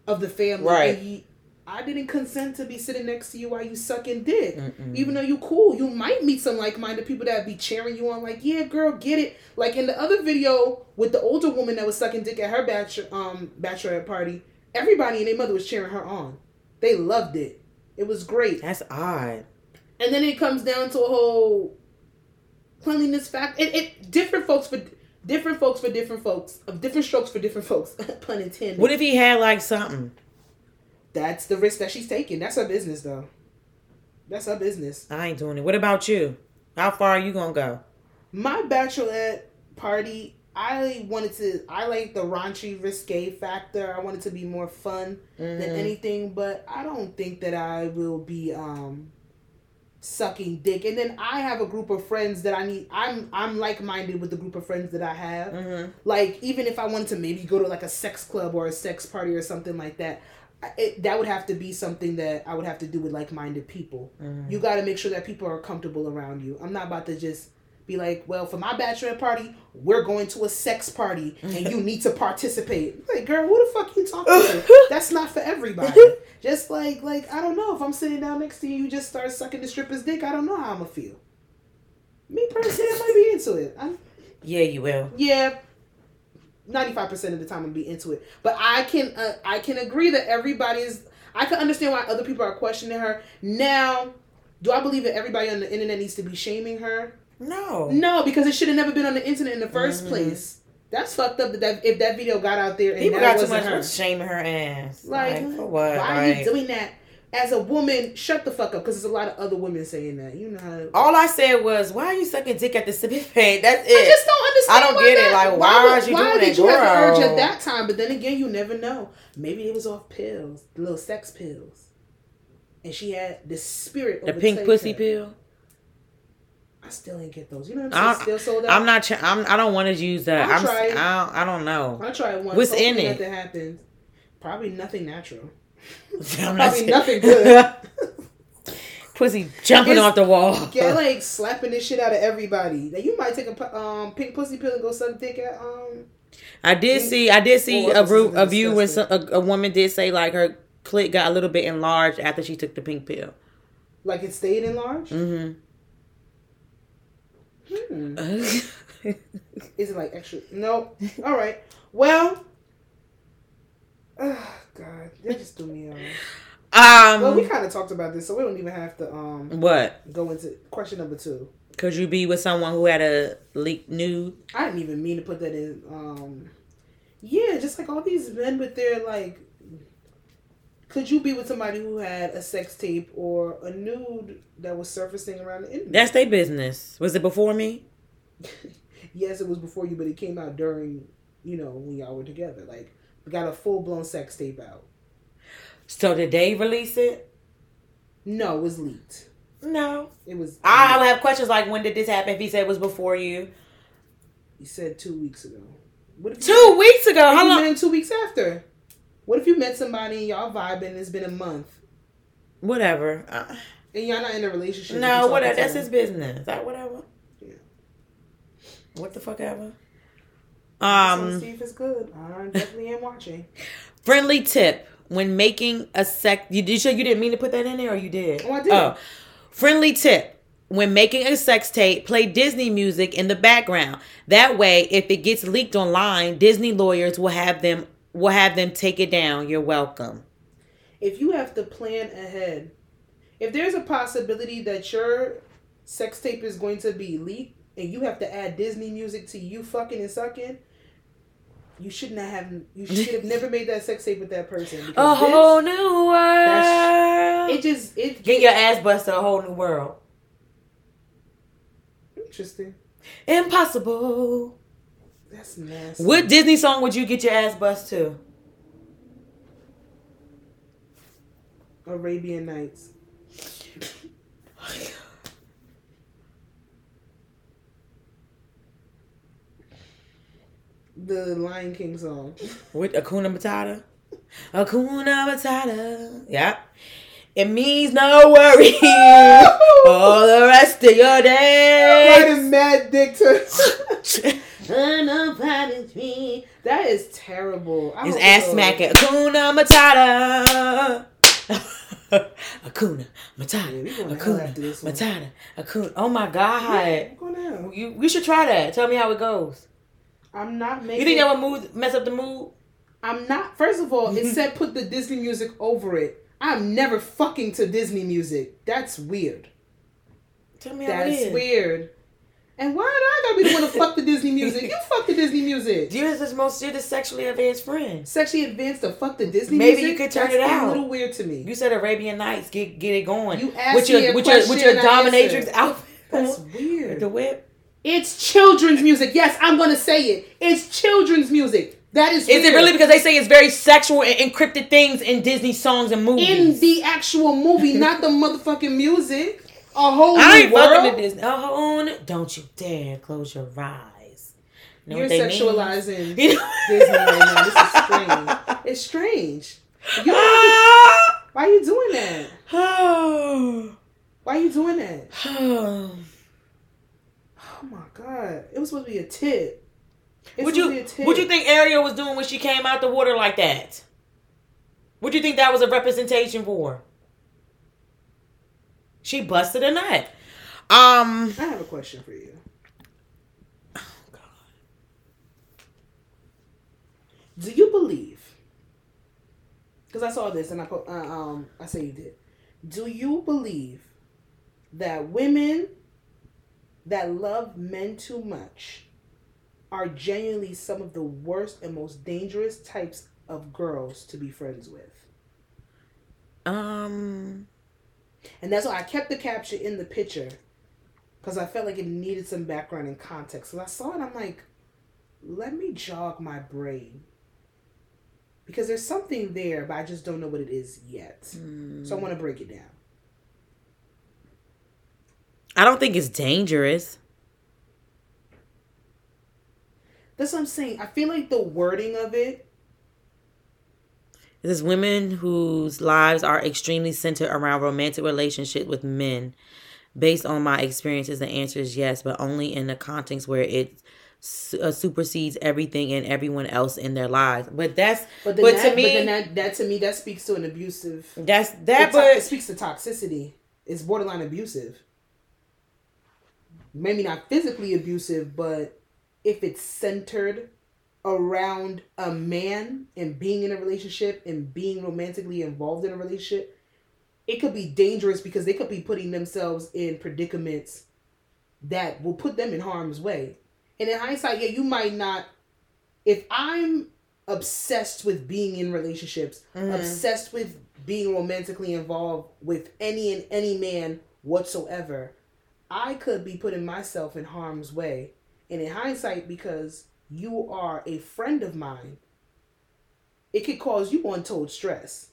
of the family Right. I didn't consent to be sitting next to you while you sucking dick. Mm-mm. even though you cool you might meet some like-minded people that be cheering you on like yeah girl get it. Like in the other video with the older woman that was sucking dick at her bachelor um bachelorette party everybody and their mother was cheering her on. They loved it. It was great. That's odd. and then it comes down to a whole cleanliness fact. It, it different folks for different folks for different folks of different strokes for different folks. Pun intended. What if he had like something? That's the risk that she's taking that's her business though that's her business I ain't doing it. What about you? How far are you gonna go? my bachelorette party i wanted to i like the raunchy risque factor i wanted to be more fun than Mhm. anything but i don't think that i will be um sucking dick and then i have a group of friends that i need i'm i'm like-minded with the group of friends that i have Mhm. like even if i wanted to maybe go to like a sex club or a sex party or something like that it, that would have to be something that i would have to do with like-minded people. Mhm. you got to make sure that people are comfortable around you. I'm not about to just be like well for my bachelorette party we're going to a sex party and you need to participate. Like girl who the fuck you talking to? That's not for everybody. Just like like i don't know if i'm sitting down next to you you just start sucking the stripper's dick i don't know how i'm gonna feel. Me personally i might be into it. I'm, Yeah, you will. yeah 95% of the time i'm be into it but i can uh, i can agree that everybody is i can understand why other people are questioning her now do i believe that everybody on the internet needs to be shaming her No. no because it should have never been on the internet in the 1st Mhm. place that's fucked up that, that if that video got out there and People that got too much her shaming her ass. like, Like, for what? why are you doing that as a woman shut the fuck up because there's a lot of other women saying that you know how to, all I said was, "Why are you sucking dick at the sipping paint?" That's it. I just don't understand. I don't why get it. Like, why would- are you why doing did that, you have the urge at that time? But then again, you never know. Maybe it was off pills, little sex pills, and she had the spirit. the pink pussy her. pill. I still ain't get those. You know what I- I'm saying? Still sold out. I'm not. Ch- I'm. I don't want to use that. I'll I'm. try it. I don't, I don't know. I'll try it once. What's Hopefully in it? Nothing happens. Probably nothing natural. I'm Probably nothing good. Pussy jumping It's- off the wall. Get like slapping this shit out of everybody. That you might take a um pink pussy pill and go suck dick at um. I did see. I did see a, is a view when some, a, a woman did say like her clit got a little bit enlarged after she took the pink pill. Like it stayed enlarged. Mm-hmm. Hmm. Is it like extra? No. All right. Well. Oh God, that just threw me off. Um, Well, we kind of talked about this, so we don't even have to um what? go into question number two. Could you be with someone who had a leaked nude? I didn't even mean to put that in. Um, yeah, just like all these men with their like. Could you be with somebody who had a sex tape or a nude that was surfacing around the internet? That's their business. Was it before me? yes, it was before you, but it came out during, you know, when y'all were together. Like, we got a full blown sex tape out. So did they release it? No, it was leaked. No. It was. I would have questions like, when did this happen? If he said it was before you, he said two weeks ago. What if two weeks ago. How you long? met two weeks after? What if you met somebody and y'all vibing and it's been a month Whatever. Uh, and y'all not in a relationship? no, whatever. That's his business. That whatever. Yeah. What the fuck ever. Um, Steve is good. I definitely am watching. friendly tip when making a sex. You did you, you didn't mean to put that in there, or you did? Oh, I did. friendly tip. When making a sex tape, play Disney music in the background. That way, if it gets leaked online, Disney lawyers will have them will have them take it down. You're welcome. If you have to plan ahead, if there's a possibility that your sex tape is going to be leaked and you have to add Disney music to you fucking and sucking, you shouldn't have. You should have never made that sex tape with that person. A whole new world. it just it Get your ass bust to a whole new world. interesting. Impossible. That's nasty. What Disney song would you get your ass bust to? Arabian Nights. The Lion King song. With Hakuna Matata? Hakuna Matata. Yeah. It means no worry all the rest of your day. Writing mad dick to. that is terrible. I His hope ass smacking. Hakuna Matata. Hakuna Matata. going to hell after Akuna. Matata. Akuna. Oh my God. Go now. You, you should try that. Tell me how it goes. I'm not making. You think that would move, mess up the mood? I'm not. First of all, it said put the Disney music over it. I'm never fucking to Disney music. That's weird. Tell me how it That's weird. And why do I gotta be the one to fuck the Disney music? You fuck the Disney music. You're the most, you're the sexually advanced friend. Sexually advanced to fuck the Disney music. Maybe music? you could turn That's it A out. little weird to me. You said Arabian Nights, get get it going. You asked with your me a with your with your and I dominatrix outfit. That's weird. the whip. It's children's music. Yes, I'm gonna say it. It's children's music. That is. Is it really because they say it's very sexual and encrypted things in Disney songs and movies? in the actual movie, not the motherfucking music? A whole world. I ain't new fucking world. with Disney. Oh, no, don't you dare close your eyes. Know You're mean? sexualizing You Disney right now. This is strange. It's strange. You ah! to- why are you doing that? Why are you doing that? Oh. My god! It was supposed to be a tip. It's Would supposed to be you. What you think Ariel was doing when she came out the water like that? What do you think that was a representation for? She busted a nut. Um. I have a question for you. Oh God. Do you believe? Because I saw this and I uh, um I say you did. Do you believe that women that love men too much are genuinely some of the worst and most dangerous types of girls to be friends with? Um. And that's why I kept the caption in the picture because I felt like it needed some background and context. So I saw it, I'm like, let me jog my brain. Because there's something there, but I just don't know what it is yet. So I want to break it down. I don't think it's dangerous. That's what I'm saying. I feel like the wording of it, It is women whose lives are extremely centered around romantic relationships with men. Based on my experiences, the answer is yes, but only in the context where it uh, supersedes everything and everyone else in their lives. But that's but, but, that, to me but that, that to me that speaks to an abusive. that's It, that. to- it But speaks to toxicity. It's borderline abusive. Maybe not physically abusive, but if it's centered around a man and being in a relationship and being romantically involved in a relationship it could be dangerous because they could be putting themselves in predicaments that will put them in harm's way. And in hindsight, yeah, you might not. If I'm obsessed with being in relationships, Mhm. obsessed with being romantically involved with any and any man whatsoever, I could be putting myself in harm's way. And in hindsight, because you are a friend of mine, it could cause you untold stress.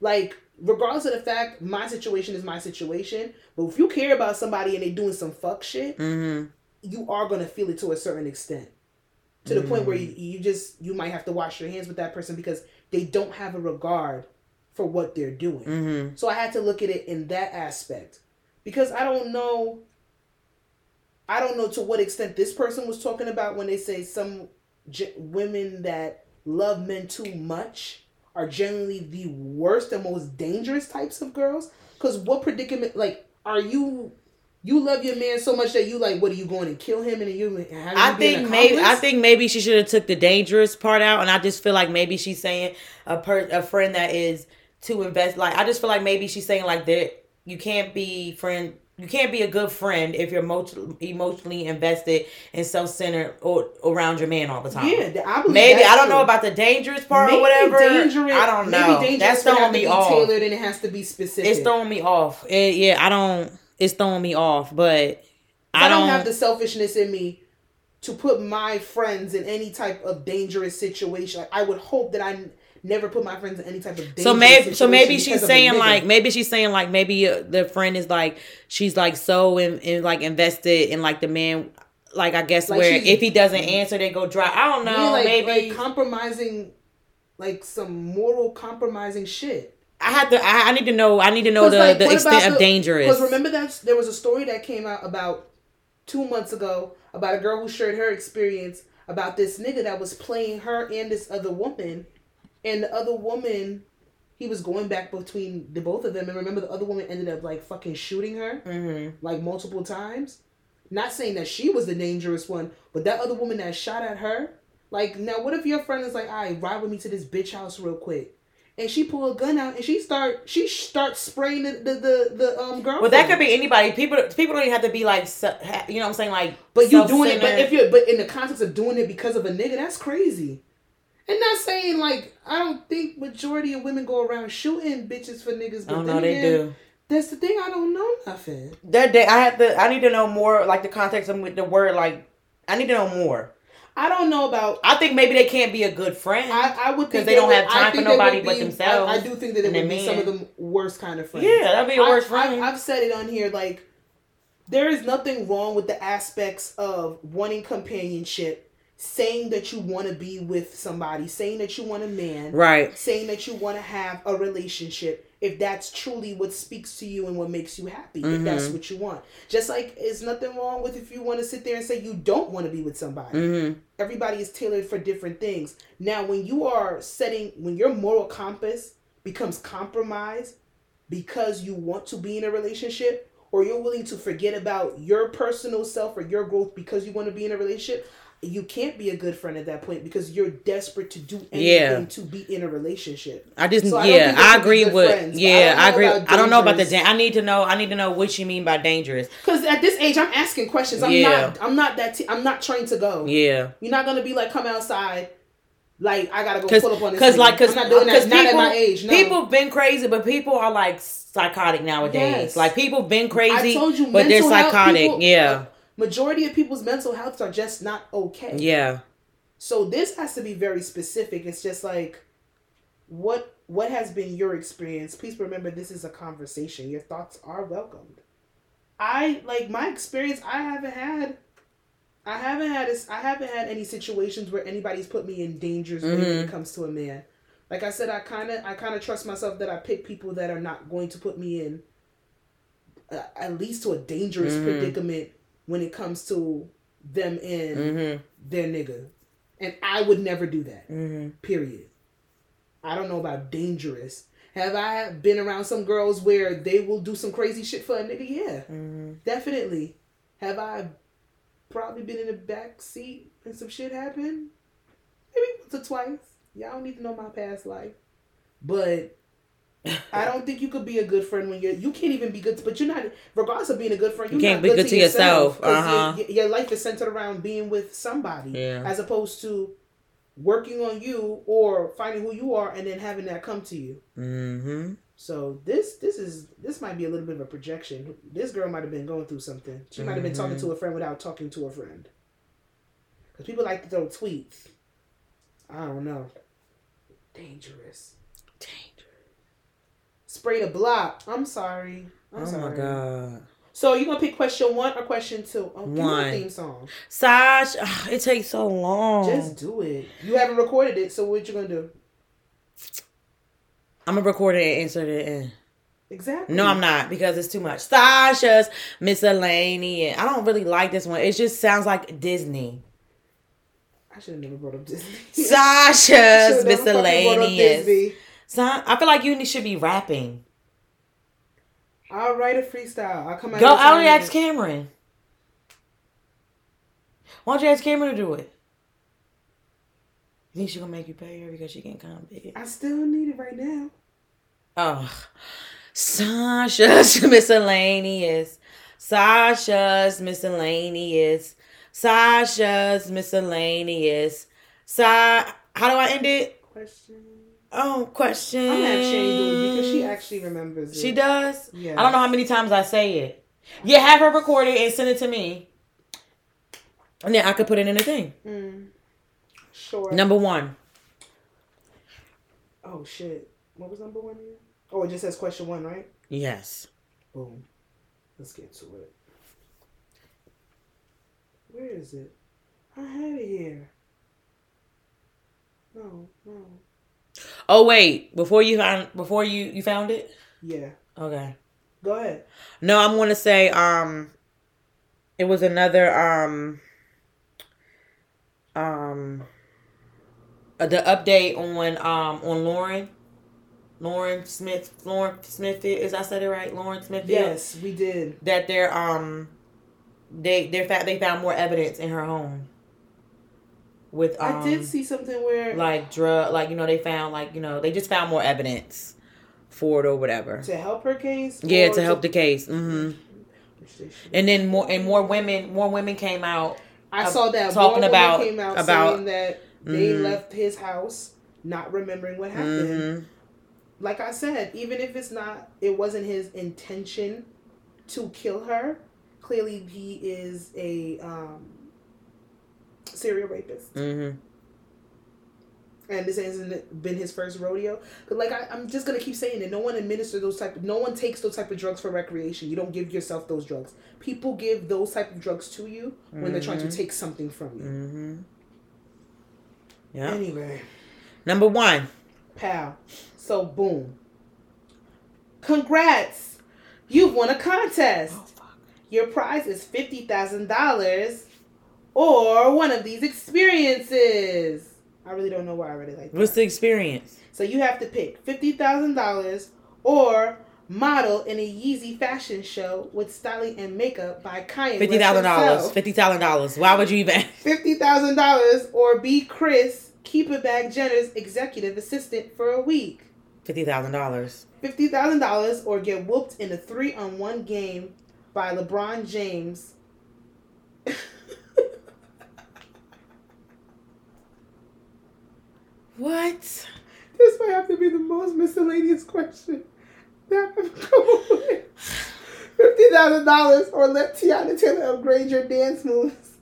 Like, regardless of the fact, my situation is my situation. But if you care about somebody and they're doing some fuck shit, Mm-hmm. you are gonna feel it to a certain extent. To the point where you, you just you might have to wash your hands with that person because they don't have a regard for what they're doing. Mm-hmm. So I had to look at it in that aspect because I don't know. I don't know to what extent this person was talking about when they say some ge- women that love men too much are generally the worst and most dangerous types of girls. Because what predicament, like, are you? You love your man so much that you like, what are you going to kill him and you have I think maybe I think maybe she should have took the dangerous part out, and I just feel like maybe she's saying a per a friend that is to invest. Like I just feel like maybe she's saying like that you can't be friend. You can't be a good friend if you're emo- emotionally invested and self centered or around your man all the time. Yeah, I believe Maybe I don't know about the dangerous part Maybe or whatever. dangerous- I don't know. Maybe dangerous That's throwing to me be off. Tailored and it has to be specific. It's throwing me off. It- yeah, I don't. It's throwing me off, but I don't have the selfishness in me to put my friends in any type of dangerous situation. Like, I would hope that I never put my friends in any type of dangerous So maybe, so maybe she's because of a saying like, maybe she's saying like, maybe uh, the friend is like, she's like so in, in like invested in like the man, like I guess Like, where if he doesn't answer, they go dry. I don't know, like, maybe like compromising, like some moral compromising shit. I have to. I, I need to know. I need to know the like, the extent about of the- dangerous. Because remember that there was a story that came out about two months ago about a girl who shared her experience about this nigga that was playing her and this other woman, and the other woman, he was going back between the both of them, and remember the other woman ended up like fucking shooting her hmm like multiple times. Not saying that she was the dangerous one, but that other woman that shot at her. Like now, what if your friend is like, "All right, ride with me to this bitch house real quick," and she pull a gun out and she start she starts spraying the the the, the um girl. Well, that could be anybody. People, people don't even have to be like, you know, what I'm saying like, But you doing it, but if you're but in the context of doing it because of a nigga, that's crazy. And not saying like I don't think majority of women go around shooting bitches for niggas. But don't then they do. That's the thing. I don't know nothing. That day, I have to. I need to know more, like the context of the word. Like, I need to know more. I don't know about. I think maybe they can't be a good friend. I, I would 'Cause think they don't would- have time for nobody but be- themselves I, I do think that it would be some of the worst kind of friends. yeah, that'd be a worst friend. I, I've said it on here. Like, there is nothing wrong with the aspects of wanting companionship, saying that you want to be with somebody, saying that you want a man, right. saying that you want to have a relationship. If that's truly what speaks to you and what makes you happy, if that's Mhm. what you want. Just like there's nothing wrong with if you want to sit there and say you don't want to be with somebody hmm everybody is tailored for different things. Now, when you are setting, when your moral compass becomes compromised because you want to be in a relationship, or you're willing to forget about your personal self or your growth because you want to be in a relationship, you can't be a good friend at that point because you're desperate to do anything Yeah. to be in a relationship. I just So I yeah, I agree with friends, but I yeah, I, agree. I don't know about the. Dan- I need to know. I need to know what you mean by dangerous. Because at this age, I'm asking questions. I'm Yeah. not. I'm not that. T- I'm not trying to go. Yeah, You're not gonna be like, come outside. Like I gotta go pull up on this. because like because not doing that. Not people at my age. No. people been crazy, but people are like psychotic nowadays. Yes. Like people been crazy, I told you, but they're health, psychotic. people- yeah, majority of people's mental health are just not okay. yeah, So this has to be very specific. It's just like, what what has been your experience? Please remember, this is a conversation. Your thoughts are welcomed. I like my experience. I haven't had. I haven't had this, I haven't had any situations where anybody's put me in danger's way when it comes to a man. Like I said, I kind of I kind of trust myself that I pick people that are not going to put me in uh, at least to a dangerous Mhm. predicament when it comes to them in mm-hmm, their nigga. And I would never do that. mm-hmm. Period. I don't know about dangerous. Have I been around some girls where they will do some crazy shit for a nigga? Yeah, Mm-hmm. definitely. Have I probably been in the back seat and some shit happened? Maybe once or twice. Y'all don't need to know my past life. But I don't think you could be a good friend when you're. You can't even be good, but you're not. Regardless of being a good friend, you're You can't not be good to yourself. Uh-huh. Your, your life is centered around being with somebody, Yeah. as opposed to working on you or finding who you are and then having that come to you. Mm-hmm. So this this is this might be a little bit of a projection. This girl might have been going through something. She might have been talking Mm-hmm. to a friend without talking to a friend. Because people like to throw tweets. I don't know. Dangerous. Spray the block. I'm sorry. I'm Oh sorry. my god. So you gonna pick question one or question two? Oh, One. theme song. Sash, ugh, it takes so long. Just do it. You haven't recorded it, so what you gonna do? I'm gonna record it and insert it in. Exactly. No, I'm not because it's too much. Sasha's miscellaneous. I don't really like this one. It just sounds like Disney. I should have never brought up Disney. Sasha's Should've never brought up miscellaneous. Son, I feel like you should be rapping. I'll write a freestyle. I'll come out. Go. anytime I only ask Cameron. Why don't you ask Cameron to do it? You think she gonna make you pay her because she can't come big? I still need it right now. Oh, Sasha's miscellaneous. Sasha's miscellaneous. Sasha's miscellaneous. Sa. How do I end it? Question. Oh, question. I'm gonna have Shane do it because she actually remembers it. She does. Yeah. I don't know how many times I say it. Yeah, have her record it and send it to me, and then I could put it in a thing. Mm. Sure. Number one. Oh shit. What was number one again? Oh, it just says question one, right? Yes. Boom. Let's get to it. Where is it? I had it here. No, no. Oh wait, before you found before you you found it. Yeah. Okay. Go ahead. No, I'm gonna say um it was another um um uh, the update on um on Lauren. Lauren Smith Lauren Smith is I said it right? Lauren Smith Yes, we did. That they're um they they found they found more evidence in her home. With um I did see something where like drug like you know they found like you know they just found more evidence for it or whatever. to help her case. Yeah, to help the case. Mm-hmm. And then more and more women, more women came out. I uh, saw that talking about- came out about- saying that they Mhm. left his house not remembering what happened. hmm Like I said, even if it's not, it wasn't his intention to kill her. Clearly, he is a um, serial rapist, hmm and this hasn't been his first rodeo. But like I, I'm just gonna keep saying it. No one administers those type. No one takes those type of drugs for recreation. You don't give yourself those drugs. People give those type of drugs to you when they're trying to take something from you. hmm Yeah. Anyway. Number one. Pal. So boom. Congrats! You've won a contest. Your prize is fifty thousand dollars or one of these experiences. I really don't know why I really like that. What's the experience? So you have to pick fifty thousand dollars or model in a Yeezy fashion show with styling and makeup by Kanye. Fifty thousand dollars. Fifty thousand dollars. Why would you even? Fifty thousand dollars or be Kris Keep It Bag Jenner's executive assistant for a week. Fifty thousand dollars. fifty thousand dollars or get whooped in a three on one game by LeBron James. What? this might have to be the most miscellaneous question that I've ever come up with. Fifty thousand dollars or let Teyana Taylor upgrade your dance moves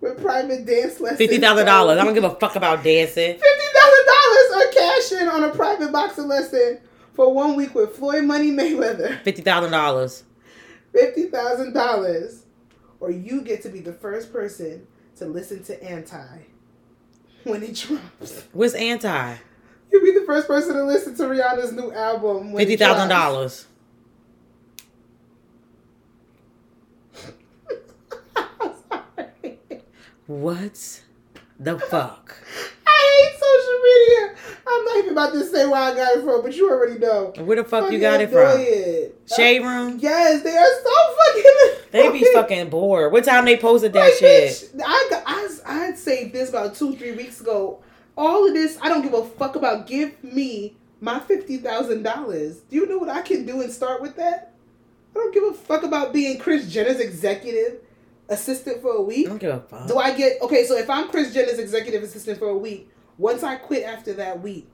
with private dance lessons. Fifty thousand dollars. I don't give a fuck about dancing. Fifty thousand dollars or cash in on a private boxing lesson for one week with Floyd Money Mayweather. Fifty thousand dollars. fifty thousand dollars, or you get to be the first person to listen to Anti when it drops. What's anti? You'll be the first person to listen to Rihanna's new album. Fifty thousand dollars. What the fuck? I hate social media. I'm not even about to say where I got it from, but you already know. Where the fuck you got it from? it. Shade uh, room. Yes, they are so fucking. They be fucking bored. What time they posted that Like, shit? bitch, I I I saved this about two three weeks ago. All of this, I don't give a fuck about. Give me my fifty thousand dollars. Do you know what I can do and start with that? I don't give a fuck about being Kris Jenner's executive assistant for a week. I don't give a fuck. Do I get okay? So if I'm Kris Jenner's executive assistant for a week, once I quit after that week,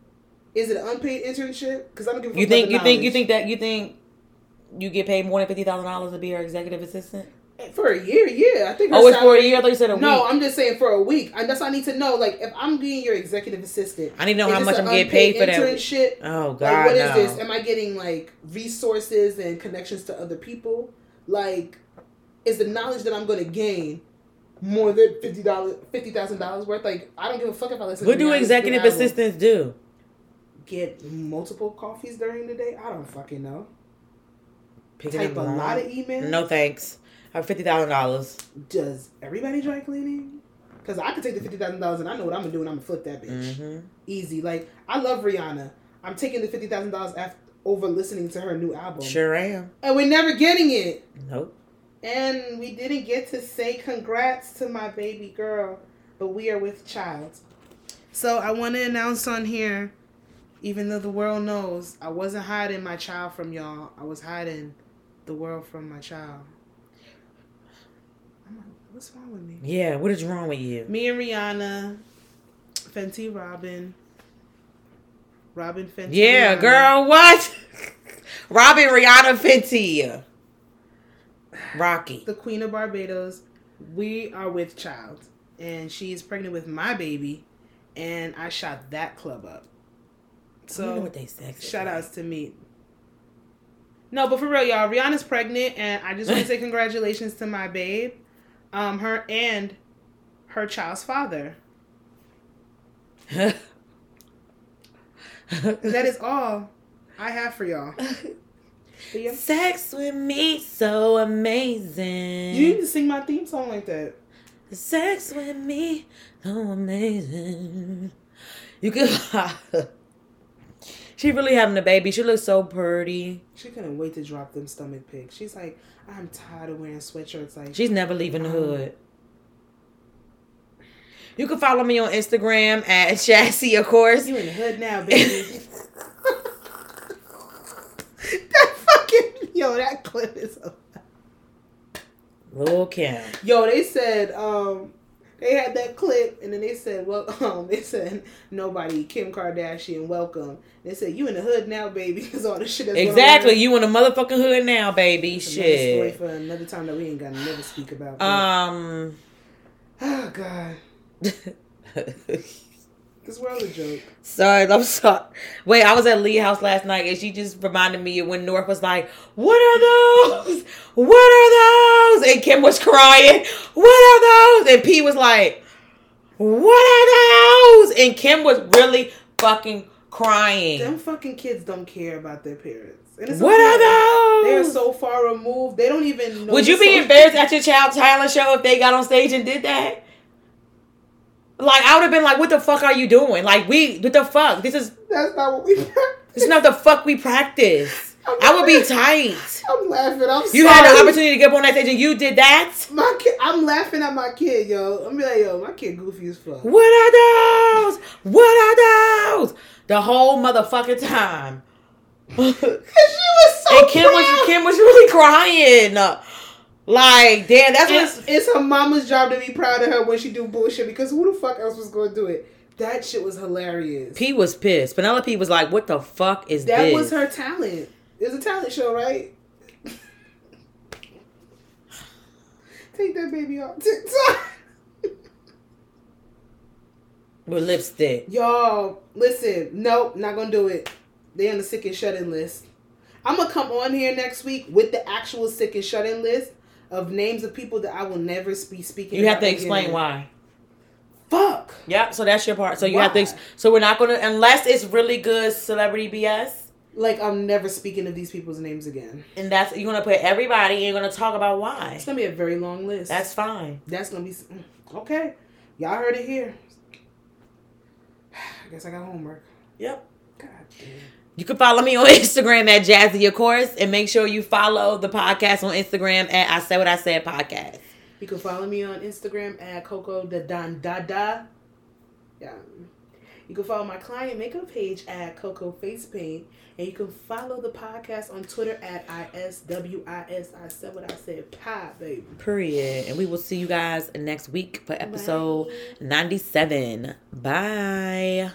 is it an unpaid internship? Because I don't give a you think you think you think that you think you get paid more than fifty thousand dollars to be her executive assistant? for a year? Yeah, I think. Oh, it's for a year. I thought you said a No, week. No, I'm just saying for a week. And that's what I need to know. Like, if I'm being your executive assistant, I need to know how much I'm getting paid for that. internship. Oh God, Like, what is no. this? Am I getting like resources and connections to other people? Like, is the knowledge that I'm going to gain more than fifty dollars, fifty thousand dollars worth? Like, I don't give a fuck if I listen. What do executive assistants do? Get multiple coffees during the day? I don't fucking know. Picking Type a lot of emails. No thanks. I have fifty thousand dollars. Does everybody dry cleaning? Because I could take the fifty thousand dollars and I know what I'm gonna do and I'm gonna flip that bitch. Mm-hmm. Easy. Like I love Rihanna. I'm taking the fifty thousand dollars after over listening to her new album. Sure am. And we're never getting it. Nope. And we didn't get to say congrats to my baby girl, but we are with child. So I want to announce on here, even though the world knows, I wasn't hiding my child from y'all. I was hiding the world from my child. Like, What's wrong with me? Yeah. What is wrong with you? Me and Rihanna, Fenty Robyn, Robyn Fenty. Yeah, Rihanna. girl. What? Robyn, Rihanna, Fenty, Rocky. the Queen of Barbados. We are with child, and she's pregnant with my baby, and I shot that club up. So what they sex. shout like. outs to me. No, but for real, y'all, Rihanna's pregnant, and I just want to say congratulations to my babe, um, her and her child's father. That is all I have for y'all. Yeah, Sex with me so amazing. you need to sing my theme song like that. Sex with me so amazing. You could. she really having a baby. She looks so pretty. She couldn't wait to drop them stomach pics. She's like, I'm tired of wearing sweatshirts. Like, She's never leaving the um, hood. You can follow me on Instagram at Chassis, of course. you in the hood now, baby. yo, that clip is. Lil Kim. Yo, they said um they had that clip, and then they said, well, um, they said nobody, Kim Kardashian, welcome. They said you in the hood now, baby, because all the shit that's going Exactly. You in the motherfucking hood now, baby. It's another story Shit. for another time that we ain't gonna never speak about. Um. oh God, this world's a joke. Sorry, I'm sorry. Wait, I was at Lee House last night and she just reminded me of when North was like, What are those? What are those? And Kim was crying, What are those? And P was like, What are those? And Kim was really fucking crying. Them fucking kids don't care about their parents. And it's What okay. are those? They're so far removed. They don't even know. Would you be embarrassed at your child talent show if they got on stage and did that? Like I would have been like, "What the fuck are you doing? Like we, what the fuck? This is That's not what we. this is not the fuck we practice." I would be tight. I'm laughing. I'm You sorry. had the opportunity to get up on that stage and you did that. My kid, I'm laughing at my kid, yo. I'm be like, yo, my kid goofy as fuck. What are those? What are those? The whole motherfucking time. And she was so And Kim was. Kim was really crying. Like, damn, that's It's, what. it's her mama's job to be proud of her when she do bullshit because who the fuck else was going to do it? That shit was hilarious. P was pissed. Penelope was like, "What the fuck is that this?" was her talent. It's a talent show, right? Take that baby off TikTok. with lipstick. Y'all, listen. Nope, not gonna do it. They on the sick and shut in list. I'm gonna come on here next week with the actual sick and shut in list of names of people that I will never be speaking. You have to explain again. why. Fuck. Yeah, so that's your part. So you have to. Ex- so we're not gonna unless it's really good celebrity BS, Like I'm never speaking of these people's names again. and that's you're gonna put everybody. and You're gonna talk about why. It's gonna be a very long list. That's fine. that's gonna be mm, okay. Y'all heard it here. I guess I got homework. Yep. God damn. You can follow me on Instagram at Jazzy, of course, and make sure you follow the podcast on Instagram at I Say What I Said podcast. You can follow me on Instagram at Coco the Don Dada. Yeah. You can follow my client makeup page at Coco Face Paint. And you can follow the podcast on Twitter at ISWIS. I said what I said. Pie, baby. Period. And we will see you guys next week for episode 97. Bye.